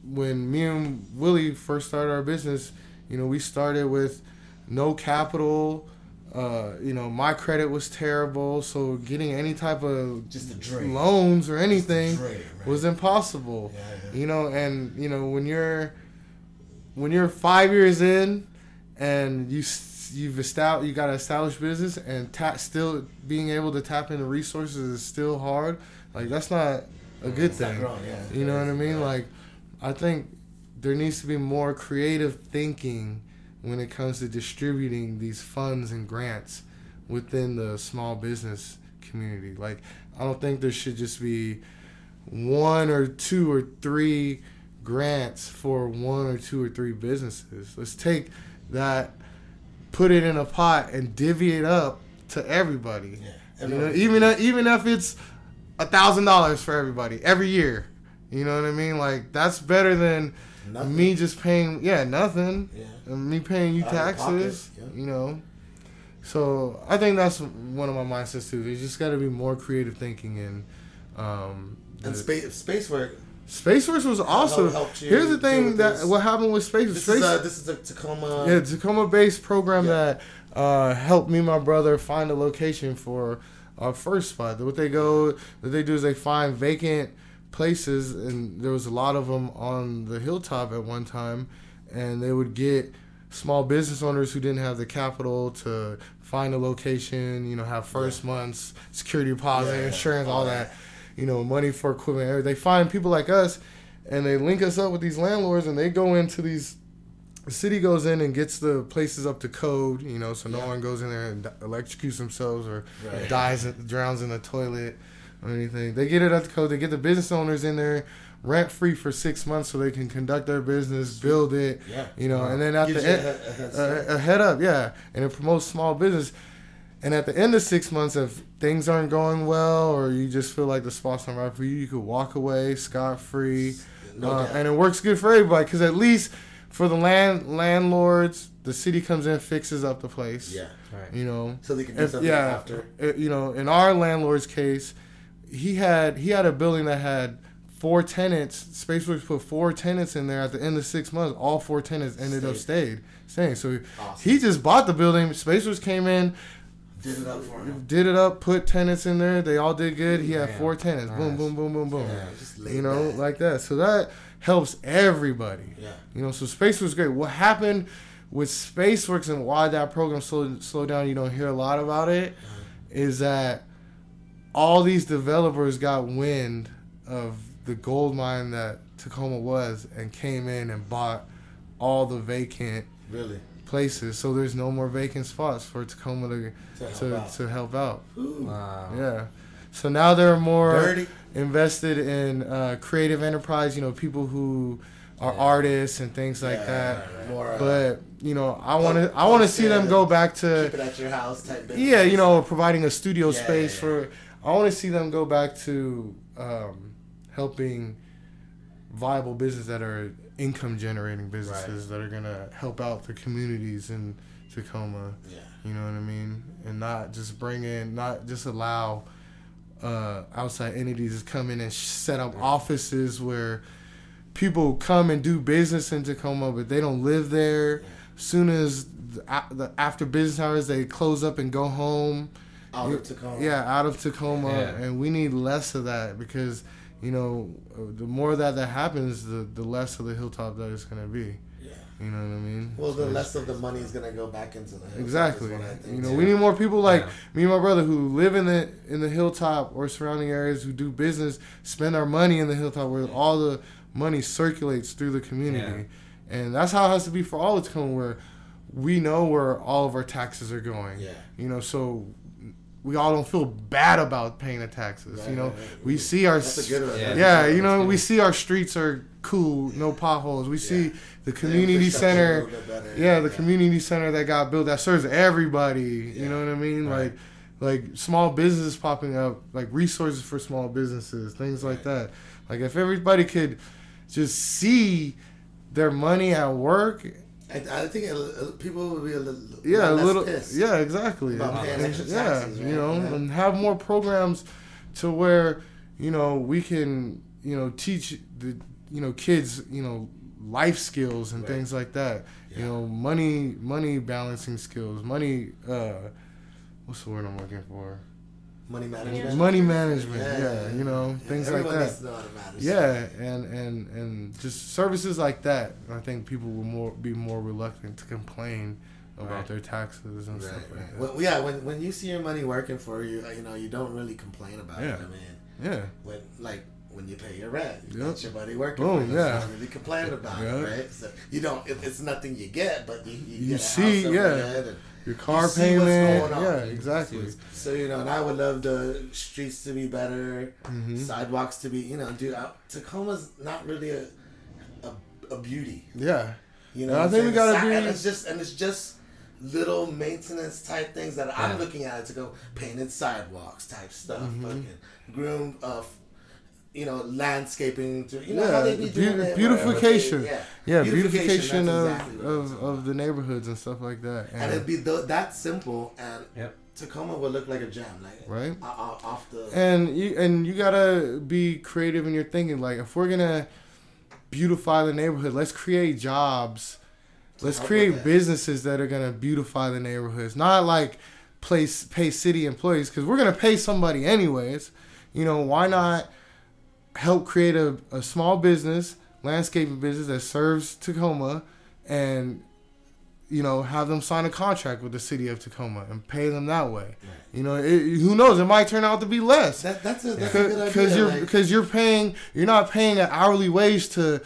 [SPEAKER 2] when me and Willie first started our business, you know, we started with no capital. Uh, you know, my credit was terrible, so getting any type of
[SPEAKER 1] just
[SPEAKER 2] loans or anything
[SPEAKER 1] right?
[SPEAKER 2] was impossible.
[SPEAKER 1] Yeah, yeah.
[SPEAKER 2] You know, and you know when you're when you're five years in and you you've established you got to establish business and ta- still being able to tap into resources is still hard. Like that's not a good
[SPEAKER 1] It's
[SPEAKER 2] thing.
[SPEAKER 1] growing, yeah.
[SPEAKER 2] You know what I mean? Like I think there needs to be more creative thinking when it comes to distributing these funds and grants within the small business community. Like I don't think there should just be one or two or three grants for one or two or three businesses. Let's take that, put it in a pot, and divvy it up to everybody.
[SPEAKER 1] Yeah.
[SPEAKER 2] You know, even even if it's a thousand dollars for everybody every year. You know what I mean? Like that's better than
[SPEAKER 1] Nothing.
[SPEAKER 2] me just paying yeah nothing,
[SPEAKER 1] Yeah.
[SPEAKER 2] and me paying you
[SPEAKER 1] Out
[SPEAKER 2] taxes. You know. So I think that's one of my mindsets too. You just got to be more creative thinking and um,
[SPEAKER 1] And space space work.
[SPEAKER 2] SpaceWorks was also. Here's the thing that
[SPEAKER 1] this?
[SPEAKER 2] what happened with Space.
[SPEAKER 1] This
[SPEAKER 2] Space
[SPEAKER 1] is uh, this is a Tacoma.
[SPEAKER 2] yeah, Tacoma based program
[SPEAKER 1] Yeah.
[SPEAKER 2] that uh, helped me and my brother find a location for our first spot. What they go, what they do is they find vacant places, and there was a lot of them on the hilltop at one time, and they would get small business owners who didn't have the capital to find a location, you know, have first month's security deposit,
[SPEAKER 1] Yeah, yeah,
[SPEAKER 2] insurance, all
[SPEAKER 1] all
[SPEAKER 2] that,
[SPEAKER 1] that.
[SPEAKER 2] you know, money for equipment. They find people like us, and they link us up with these landlords, and they go into these the city goes in and gets the places up to code, you know, so no
[SPEAKER 1] Yeah.
[SPEAKER 2] one goes in there and electrocutes themselves or
[SPEAKER 1] Right.
[SPEAKER 2] dies, drowns in the toilet or anything. They get it up to code. They get the business owners in there rent free for six months so they can conduct their business, build it,
[SPEAKER 1] Yeah.
[SPEAKER 2] you know, and then at
[SPEAKER 1] Gives
[SPEAKER 2] the
[SPEAKER 1] you a head- a head start.
[SPEAKER 2] a head up, yeah, and it promotes small business. And at the end of six months, if things aren't going well or you just feel like the spot's not right for you, you could walk away scot free.
[SPEAKER 1] No
[SPEAKER 2] Uh, and it works good for everybody because at least for the land landlords, the city comes in, fixes up the place.
[SPEAKER 1] Yeah.
[SPEAKER 3] Right.
[SPEAKER 2] You know,
[SPEAKER 1] So they can do
[SPEAKER 2] if,
[SPEAKER 1] something
[SPEAKER 2] yeah,
[SPEAKER 1] after.
[SPEAKER 2] you know, in our landlord's case, he had he had a building that had four tenants. Spaceworks put four tenants in there at the end of six months. All four tenants ended up stayed staying. So
[SPEAKER 1] Awesome.
[SPEAKER 2] he just bought the building. Spaceworks came in,
[SPEAKER 1] Did it up for him.
[SPEAKER 2] did it up, put tenants in there. They all did good. He had
[SPEAKER 3] Yeah.
[SPEAKER 2] four tenants. Boom,
[SPEAKER 3] Nice.
[SPEAKER 2] boom, boom, boom, boom.
[SPEAKER 1] Yeah, just
[SPEAKER 2] you know,
[SPEAKER 1] back.
[SPEAKER 2] like that. So that helps everybody.
[SPEAKER 1] Yeah.
[SPEAKER 2] You know, so Space was great. What happened with SpaceWorks and why that program slowed, slowed down, you don't hear a lot about it, uh-huh. is that all these developers got wind of the gold mine that Tacoma was and came in and bought all the vacant
[SPEAKER 1] Really.
[SPEAKER 2] places. So there's no more vacant spots for Tacoma to
[SPEAKER 1] To help
[SPEAKER 2] to,
[SPEAKER 1] out.
[SPEAKER 2] to help out.
[SPEAKER 3] Wow.
[SPEAKER 2] Yeah. So now they're more
[SPEAKER 1] Dirty.
[SPEAKER 2] invested in uh, creative enterprise. You know, people who are
[SPEAKER 1] Yeah.
[SPEAKER 2] artists and things like
[SPEAKER 1] Yeah,
[SPEAKER 2] that.
[SPEAKER 1] More. Uh,
[SPEAKER 2] But you know, I want to I want to see them go back
[SPEAKER 1] keep
[SPEAKER 2] to
[SPEAKER 1] it at your house type. Business.
[SPEAKER 2] yeah, you know, providing a studio
[SPEAKER 1] Yeah,
[SPEAKER 2] space
[SPEAKER 1] yeah,
[SPEAKER 2] for. I want to see them go back to um, helping viable businesses that are income generating businesses that are gonna help out the communities in Tacoma.
[SPEAKER 1] Yeah.
[SPEAKER 2] You know what I mean? And not just bring in, not just allow uh, outside entities to come in and set up offices where people come and do business in Tacoma, but they don't live there. Soon as the, the after business hours, they close up and go home.
[SPEAKER 1] Out of Tacoma.
[SPEAKER 2] Yeah, out of Tacoma,
[SPEAKER 3] Yeah.
[SPEAKER 2] and we need less of that because you know uh, the more that that happens, the the less of the hilltop that it's gonna be.
[SPEAKER 1] Yeah.
[SPEAKER 2] You know what I mean?
[SPEAKER 1] Well, the
[SPEAKER 2] So-
[SPEAKER 1] less of the money is gonna go back into the hilltop,
[SPEAKER 2] Exactly.
[SPEAKER 1] is what I think,
[SPEAKER 2] You know,
[SPEAKER 1] too.
[SPEAKER 2] we need more people like
[SPEAKER 3] Yeah.
[SPEAKER 2] me and my brother who live in the in the hilltop or surrounding areas who do business, spend our money in the hilltop where all the money circulates through the community. And that's how it has to be for all of Tacoma where we know where all of our taxes are going.
[SPEAKER 1] Yeah.
[SPEAKER 2] You know, so we all don't feel bad about paying the taxes.
[SPEAKER 1] Right,
[SPEAKER 2] you know,
[SPEAKER 1] right, right.
[SPEAKER 2] we see our
[SPEAKER 1] That's a good one.
[SPEAKER 3] Yeah.
[SPEAKER 2] Yeah, you know, we see our streets are cool, no potholes. We see
[SPEAKER 1] Yeah.
[SPEAKER 2] the
[SPEAKER 1] The
[SPEAKER 2] community center.
[SPEAKER 1] better.
[SPEAKER 2] Yeah, the community center that got built that serves everybody.
[SPEAKER 1] Yeah.
[SPEAKER 2] You know what I mean? Like, like small businesses popping up, like resources for small businesses, things like that. Like if everybody could just see their money at work,
[SPEAKER 1] I, I think it, people will be a little.
[SPEAKER 2] yeah, a little,
[SPEAKER 1] pissed.
[SPEAKER 2] yeah, exactly.
[SPEAKER 1] About paying extra
[SPEAKER 2] yeah,
[SPEAKER 1] taxes,
[SPEAKER 2] you know,
[SPEAKER 1] Yeah.
[SPEAKER 2] and have more programs to where you know we can you know teach the you know kids you know life skills and
[SPEAKER 1] Right.
[SPEAKER 2] things like that. You know, money money balancing skills, money. uh What's the word I'm looking for?
[SPEAKER 1] Money management.
[SPEAKER 2] Money management. Yeah, you know, things like that.
[SPEAKER 1] needs to know how to manage.
[SPEAKER 2] Yeah, and and and just services like that. I think people will more be more reluctant to complain about
[SPEAKER 3] Right.
[SPEAKER 2] their taxes and
[SPEAKER 1] Right,
[SPEAKER 2] stuff like
[SPEAKER 1] right.
[SPEAKER 2] that.
[SPEAKER 1] Well, yeah, when when you see your money working for you, uh, you know, you don't really complain about
[SPEAKER 2] Yeah.
[SPEAKER 1] it. I mean,
[SPEAKER 2] Yeah,
[SPEAKER 1] when like when you pay your rent, you
[SPEAKER 2] Yep.
[SPEAKER 1] got your money working
[SPEAKER 2] Boom,
[SPEAKER 1] for you.
[SPEAKER 2] yeah.
[SPEAKER 1] You don't really complain about
[SPEAKER 2] Yeah.
[SPEAKER 1] it, right? So you don't. It, it's nothing you get, but you, you,
[SPEAKER 2] You
[SPEAKER 1] get a
[SPEAKER 2] see,
[SPEAKER 1] house
[SPEAKER 2] yeah. Your car
[SPEAKER 1] what's
[SPEAKER 2] payment.
[SPEAKER 1] going on.
[SPEAKER 2] Yeah,
[SPEAKER 1] You
[SPEAKER 2] exactly.
[SPEAKER 1] So you know, and I would love the streets to be better,
[SPEAKER 2] Mhm.
[SPEAKER 1] sidewalks to be, you know, dude. I, Tacoma's not really a a, a beauty.
[SPEAKER 2] Yeah,
[SPEAKER 1] You know,
[SPEAKER 2] I think we gotta be-
[SPEAKER 1] And it's just and it's just little maintenance type things that I'm looking at it to go painted sidewalks type stuff,
[SPEAKER 2] Mhm.
[SPEAKER 1] fucking groom, uh, you know, landscaping. To, you know
[SPEAKER 2] Yeah,
[SPEAKER 1] how they be
[SPEAKER 2] beau-
[SPEAKER 1] doing it,
[SPEAKER 2] beautification.
[SPEAKER 1] whatever, Yeah,
[SPEAKER 2] yeah, beautification,
[SPEAKER 1] that's
[SPEAKER 2] of,
[SPEAKER 1] exactly
[SPEAKER 2] of, of the neighborhoods and stuff like that.
[SPEAKER 1] and
[SPEAKER 2] And,
[SPEAKER 1] it'd be th- that simple, and
[SPEAKER 3] Yep.
[SPEAKER 1] Tacoma would look like a gem, like
[SPEAKER 2] right.
[SPEAKER 1] o- o- off the.
[SPEAKER 2] And you and you gotta be creative in your thinking. Like if we're gonna beautify the neighborhood, let's create jobs. Let's create
[SPEAKER 1] that.
[SPEAKER 2] businesses that are gonna beautify the neighborhoods. Not like place pay city employees because we're gonna pay somebody anyways. You know why not help create a, a small business, landscaping business that serves Tacoma, and you know have them sign a contract with the city of Tacoma and pay them that way. You know, it, who knows? It might turn out to be less.
[SPEAKER 1] That, that's a that's a good
[SPEAKER 2] because you're
[SPEAKER 1] like-
[SPEAKER 2] because you're paying you're not paying an hourly wage to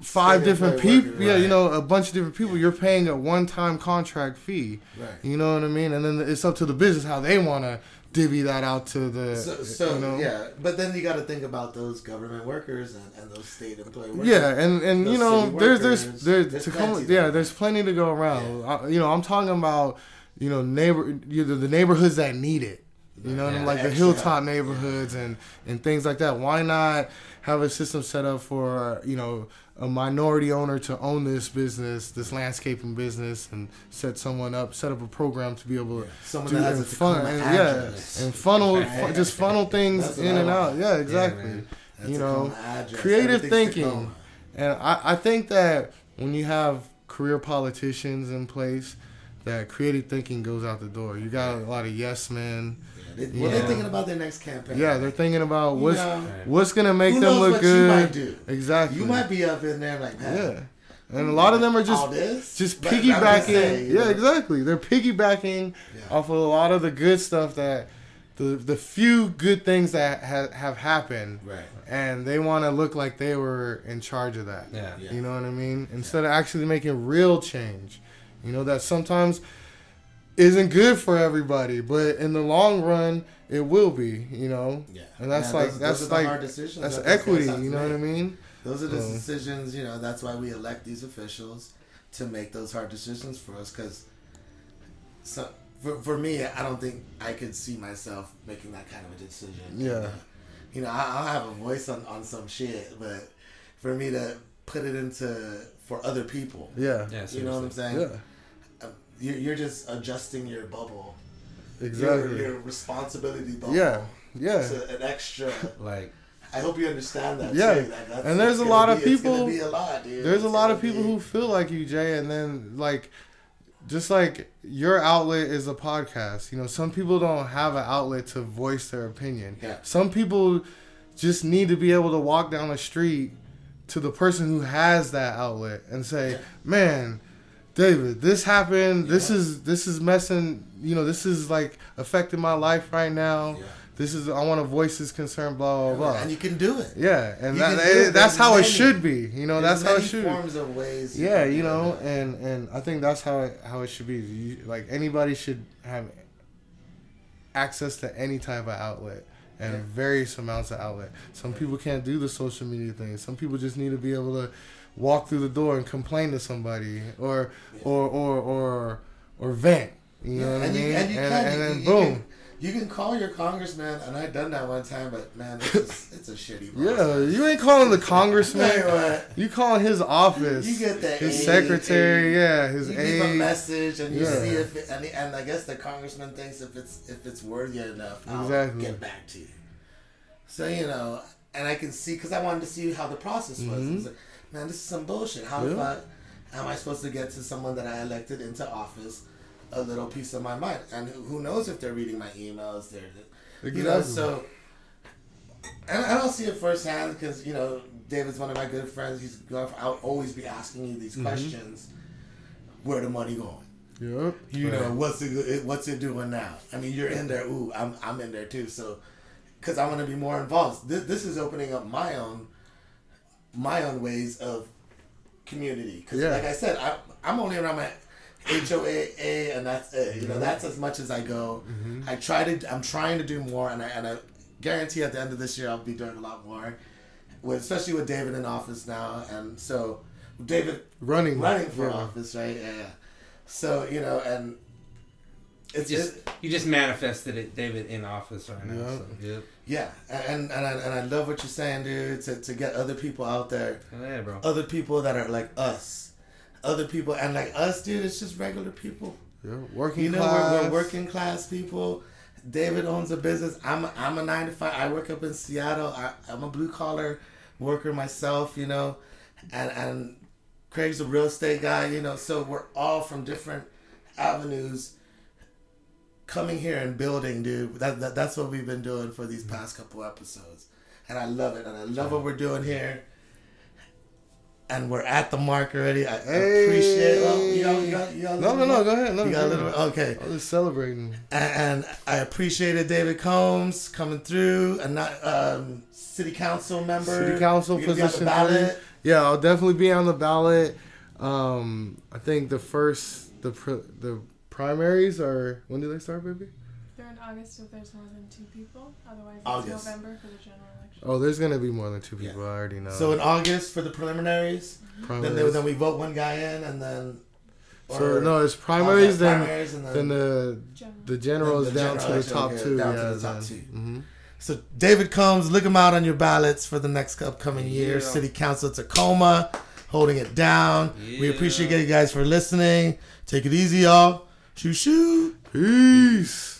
[SPEAKER 2] five
[SPEAKER 1] State
[SPEAKER 2] different people
[SPEAKER 1] worker,
[SPEAKER 2] yeah you know a bunch of different people. You're paying a one-time contract fee.
[SPEAKER 1] Right.
[SPEAKER 2] you know what i mean? And then it's up to the business how they want to divvy that out to the
[SPEAKER 1] So, so
[SPEAKER 2] you know
[SPEAKER 1] yeah, but then you got to think about those government workers and, and those state employee workers.
[SPEAKER 2] yeah and and you know there's there's
[SPEAKER 1] workers,
[SPEAKER 2] there's,
[SPEAKER 1] there's
[SPEAKER 2] to come,
[SPEAKER 1] plenty
[SPEAKER 2] yeah
[SPEAKER 1] there.
[SPEAKER 2] there's plenty to go around I, you know i'm talking about you know neighbor you know, the neighborhoods that need it You know,
[SPEAKER 3] Yeah.
[SPEAKER 2] like the hilltop
[SPEAKER 1] help.
[SPEAKER 2] neighborhoods and and things like that. Why not have a system set up for you know a minority owner to own this business, this landscaping business, and set someone up, set up a program to be able to
[SPEAKER 1] Someone
[SPEAKER 2] do
[SPEAKER 1] that has
[SPEAKER 2] and
[SPEAKER 1] a
[SPEAKER 2] fun, and, yeah, and funnel,
[SPEAKER 1] Right.
[SPEAKER 2] just funnel things in and out. Yeah, exactly.
[SPEAKER 1] That's
[SPEAKER 2] you know, creative thinking. And I, I think that when you have career politicians in place, that creative thinking goes out the door. You got a lot of yes men.
[SPEAKER 1] Yeah, they, well, they're thinking about their next campaign.
[SPEAKER 2] Yeah, they're thinking about
[SPEAKER 1] You
[SPEAKER 2] what's
[SPEAKER 1] know,
[SPEAKER 2] what's gonna make them look good.
[SPEAKER 1] you.
[SPEAKER 2] Exactly.
[SPEAKER 1] You might be up in there like, man,
[SPEAKER 2] Yeah. And a lot of them are just just piggybacking.
[SPEAKER 1] you
[SPEAKER 2] yeah,
[SPEAKER 1] know,
[SPEAKER 2] exactly. They're piggybacking
[SPEAKER 1] Yeah.
[SPEAKER 2] off of a lot of the good stuff that the the few good things that ha- have happened,
[SPEAKER 1] Right.
[SPEAKER 2] and they want to look like they were in charge of that.
[SPEAKER 3] Yeah.
[SPEAKER 1] Yeah.
[SPEAKER 2] You know what I mean? Instead of actually making real change. You know that sometimes isn't good for everybody, but in the long run it will be, you know.
[SPEAKER 1] Yeah.
[SPEAKER 2] And that's
[SPEAKER 1] Yeah,
[SPEAKER 2] like
[SPEAKER 1] those-
[SPEAKER 2] that's
[SPEAKER 1] those
[SPEAKER 2] like
[SPEAKER 1] hard decisions
[SPEAKER 2] that's
[SPEAKER 1] that
[SPEAKER 2] equity, you know what I mean?
[SPEAKER 1] Those are the
[SPEAKER 2] So-
[SPEAKER 1] decisions, you know, that's why we elect these officials to make those hard decisions for us because so for, for me, I don't think I could see myself making that kind of a decision.
[SPEAKER 2] Yeah.
[SPEAKER 1] Uh, you know, I, I'll have a voice on, on some shit, but for me to put it into for other people,
[SPEAKER 2] Yeah.
[SPEAKER 3] Yeah,
[SPEAKER 1] you know what I'm saying?
[SPEAKER 2] Yeah.
[SPEAKER 1] You're, you're just adjusting your bubble,
[SPEAKER 2] Exactly.
[SPEAKER 1] your, your responsibility bubble.
[SPEAKER 2] yeah. Yeah.
[SPEAKER 1] To an extra.
[SPEAKER 3] Like,
[SPEAKER 1] I hope you understand that.
[SPEAKER 2] Yeah.
[SPEAKER 1] That-
[SPEAKER 2] And there's a lot of
[SPEAKER 1] be- it's
[SPEAKER 2] people-
[SPEAKER 1] a lot, dude.
[SPEAKER 2] There's a lot of people
[SPEAKER 1] be-
[SPEAKER 2] who feel like you, Jay, and then like just like your outlet is a podcast. You know, some people don't have an outlet to voice their opinion.
[SPEAKER 1] Yeah.
[SPEAKER 2] Some people just need to be able to walk down the street to the person who has that outlet and say,
[SPEAKER 1] Yeah.
[SPEAKER 2] "Man, David, this happened. This is this is messing. You know, this is like affecting my life right now.
[SPEAKER 1] Yeah.
[SPEAKER 2] This is I want to voice this concern. Blah blah blah."
[SPEAKER 1] And you can do it.
[SPEAKER 2] yeah, and that,
[SPEAKER 1] it.
[SPEAKER 2] that's
[SPEAKER 1] There's
[SPEAKER 2] how it should be. You know, that's how it should.
[SPEAKER 1] forms of ways.
[SPEAKER 2] Yeah, you know,
[SPEAKER 1] it.
[SPEAKER 2] and and I think that's how it, how it should be. You, like anybody should have access to any type of outlet and
[SPEAKER 1] Yeah.
[SPEAKER 2] various amounts of outlet. Some people can't do the social media thing. Some people just need to be able to walk through the door and complain to somebody or
[SPEAKER 1] Yeah.
[SPEAKER 2] or or or or vent. You know
[SPEAKER 1] Yeah,
[SPEAKER 2] what I mean?
[SPEAKER 1] You, and you
[SPEAKER 2] and,
[SPEAKER 1] can.
[SPEAKER 2] and
[SPEAKER 1] you,
[SPEAKER 2] then
[SPEAKER 1] you
[SPEAKER 2] boom.
[SPEAKER 1] Can, you can call your congressman, and I've done that one time, but man, it's a, it's a shitty.
[SPEAKER 2] Yeah, you ain't calling the congressman.
[SPEAKER 1] you
[SPEAKER 2] calling his office.
[SPEAKER 1] You get the
[SPEAKER 2] his
[SPEAKER 1] aide,
[SPEAKER 2] secretary,
[SPEAKER 1] aide.
[SPEAKER 2] yeah, his
[SPEAKER 1] you leave a message, and you
[SPEAKER 2] Yeah.
[SPEAKER 1] see if it, and, and I guess the congressman thinks if it's if it's worthy enough, I'll
[SPEAKER 2] Exactly.
[SPEAKER 1] get back to you. So you know, and I can see because I wanted to see how the process was.
[SPEAKER 2] Mhm.
[SPEAKER 1] Man, this is some bullshit. How the
[SPEAKER 2] Yeah.
[SPEAKER 1] fuck am I supposed to get to someone that I elected into office a little piece of my mind? And who knows if they're reading my emails? They're you know, so. And I don't see it firsthand because you know David's one of my good friends. He's going. For, I'll always be asking you these
[SPEAKER 2] Mhm.
[SPEAKER 1] questions. Where the money going?
[SPEAKER 2] Yep.
[SPEAKER 1] You
[SPEAKER 2] Right.
[SPEAKER 1] know what's it, it what's it doing now? I mean, you're in there. Ooh, I'm I'm in there too. So, because I want to be more involved. This this is opening up my own my own ways of community. Because
[SPEAKER 2] Yeah.
[SPEAKER 1] like I said, I I'm only around my HOAA and that's it. You know,
[SPEAKER 2] Mhm.
[SPEAKER 1] that's as much as I go.
[SPEAKER 2] Mhm.
[SPEAKER 1] I try to. I'm trying to do more, and I and I guarantee at the end of this year I'll be doing a lot more. With especially with David in office now, and so David
[SPEAKER 2] Running.
[SPEAKER 1] running for
[SPEAKER 2] yeah.
[SPEAKER 1] office, right? Yeah, yeah. So you know, and it's
[SPEAKER 3] you just
[SPEAKER 1] it,
[SPEAKER 3] you just manifested it, David, in office right now.
[SPEAKER 2] Yeah.
[SPEAKER 3] So, yep.
[SPEAKER 1] Yeah, and and I, and I love what you're saying, dude. To to get other people out there,
[SPEAKER 3] Hell yeah, bro.
[SPEAKER 1] other people that are like us, other people, and like us, dude. It's just regular people.
[SPEAKER 2] Yeah. Working
[SPEAKER 1] You know,
[SPEAKER 2] class.
[SPEAKER 1] we're, we're working class people. David owns a business. I'm a, I'm a nine to five. I work up in Seattle. I, I'm a blue collar worker myself. You know, and and Craig's a real estate guy. You know, so we're all from different avenues. Coming here and building, dude. That, that that's what we've been doing for these past couple episodes, and I love it. And I love what we're doing here. And we're at the mark already. I
[SPEAKER 2] Hey.
[SPEAKER 1] appreciate. Well, you got, you got, you got
[SPEAKER 2] No, no, no. Go ahead. No,
[SPEAKER 1] You got a little. Okay.
[SPEAKER 2] I was just celebrating.
[SPEAKER 1] And, and I appreciated David Combs coming through, and not um, city council member,
[SPEAKER 2] City council
[SPEAKER 1] gonna be on the
[SPEAKER 2] position. Yeah, I'll definitely be on the ballot. Um, I think the first the the primaries are when do they start, baby?
[SPEAKER 4] They're in August if there's more than two people. Otherwise, it's
[SPEAKER 1] August.
[SPEAKER 4] November for the general election.
[SPEAKER 2] Oh, there's gonna be more than two
[SPEAKER 1] Yeah.
[SPEAKER 2] people. I already know.
[SPEAKER 1] So in August for the preliminaries, then they, then we vote one guy in, and then
[SPEAKER 2] So no, it's primaries, then
[SPEAKER 1] primaries and
[SPEAKER 2] then the
[SPEAKER 4] General.
[SPEAKER 2] the generals
[SPEAKER 1] Then the
[SPEAKER 2] down
[SPEAKER 1] general
[SPEAKER 2] to the
[SPEAKER 1] election
[SPEAKER 2] top two.
[SPEAKER 1] down to the top
[SPEAKER 2] then.
[SPEAKER 1] two.
[SPEAKER 2] Mhm.
[SPEAKER 1] So David Combs, look him out on your ballots for the next upcoming year.
[SPEAKER 3] Yeah.
[SPEAKER 1] City Council Tacoma, holding it down. We appreciate you guys for listening. Take it easy, y'all. Shoo shoo.
[SPEAKER 2] Peace.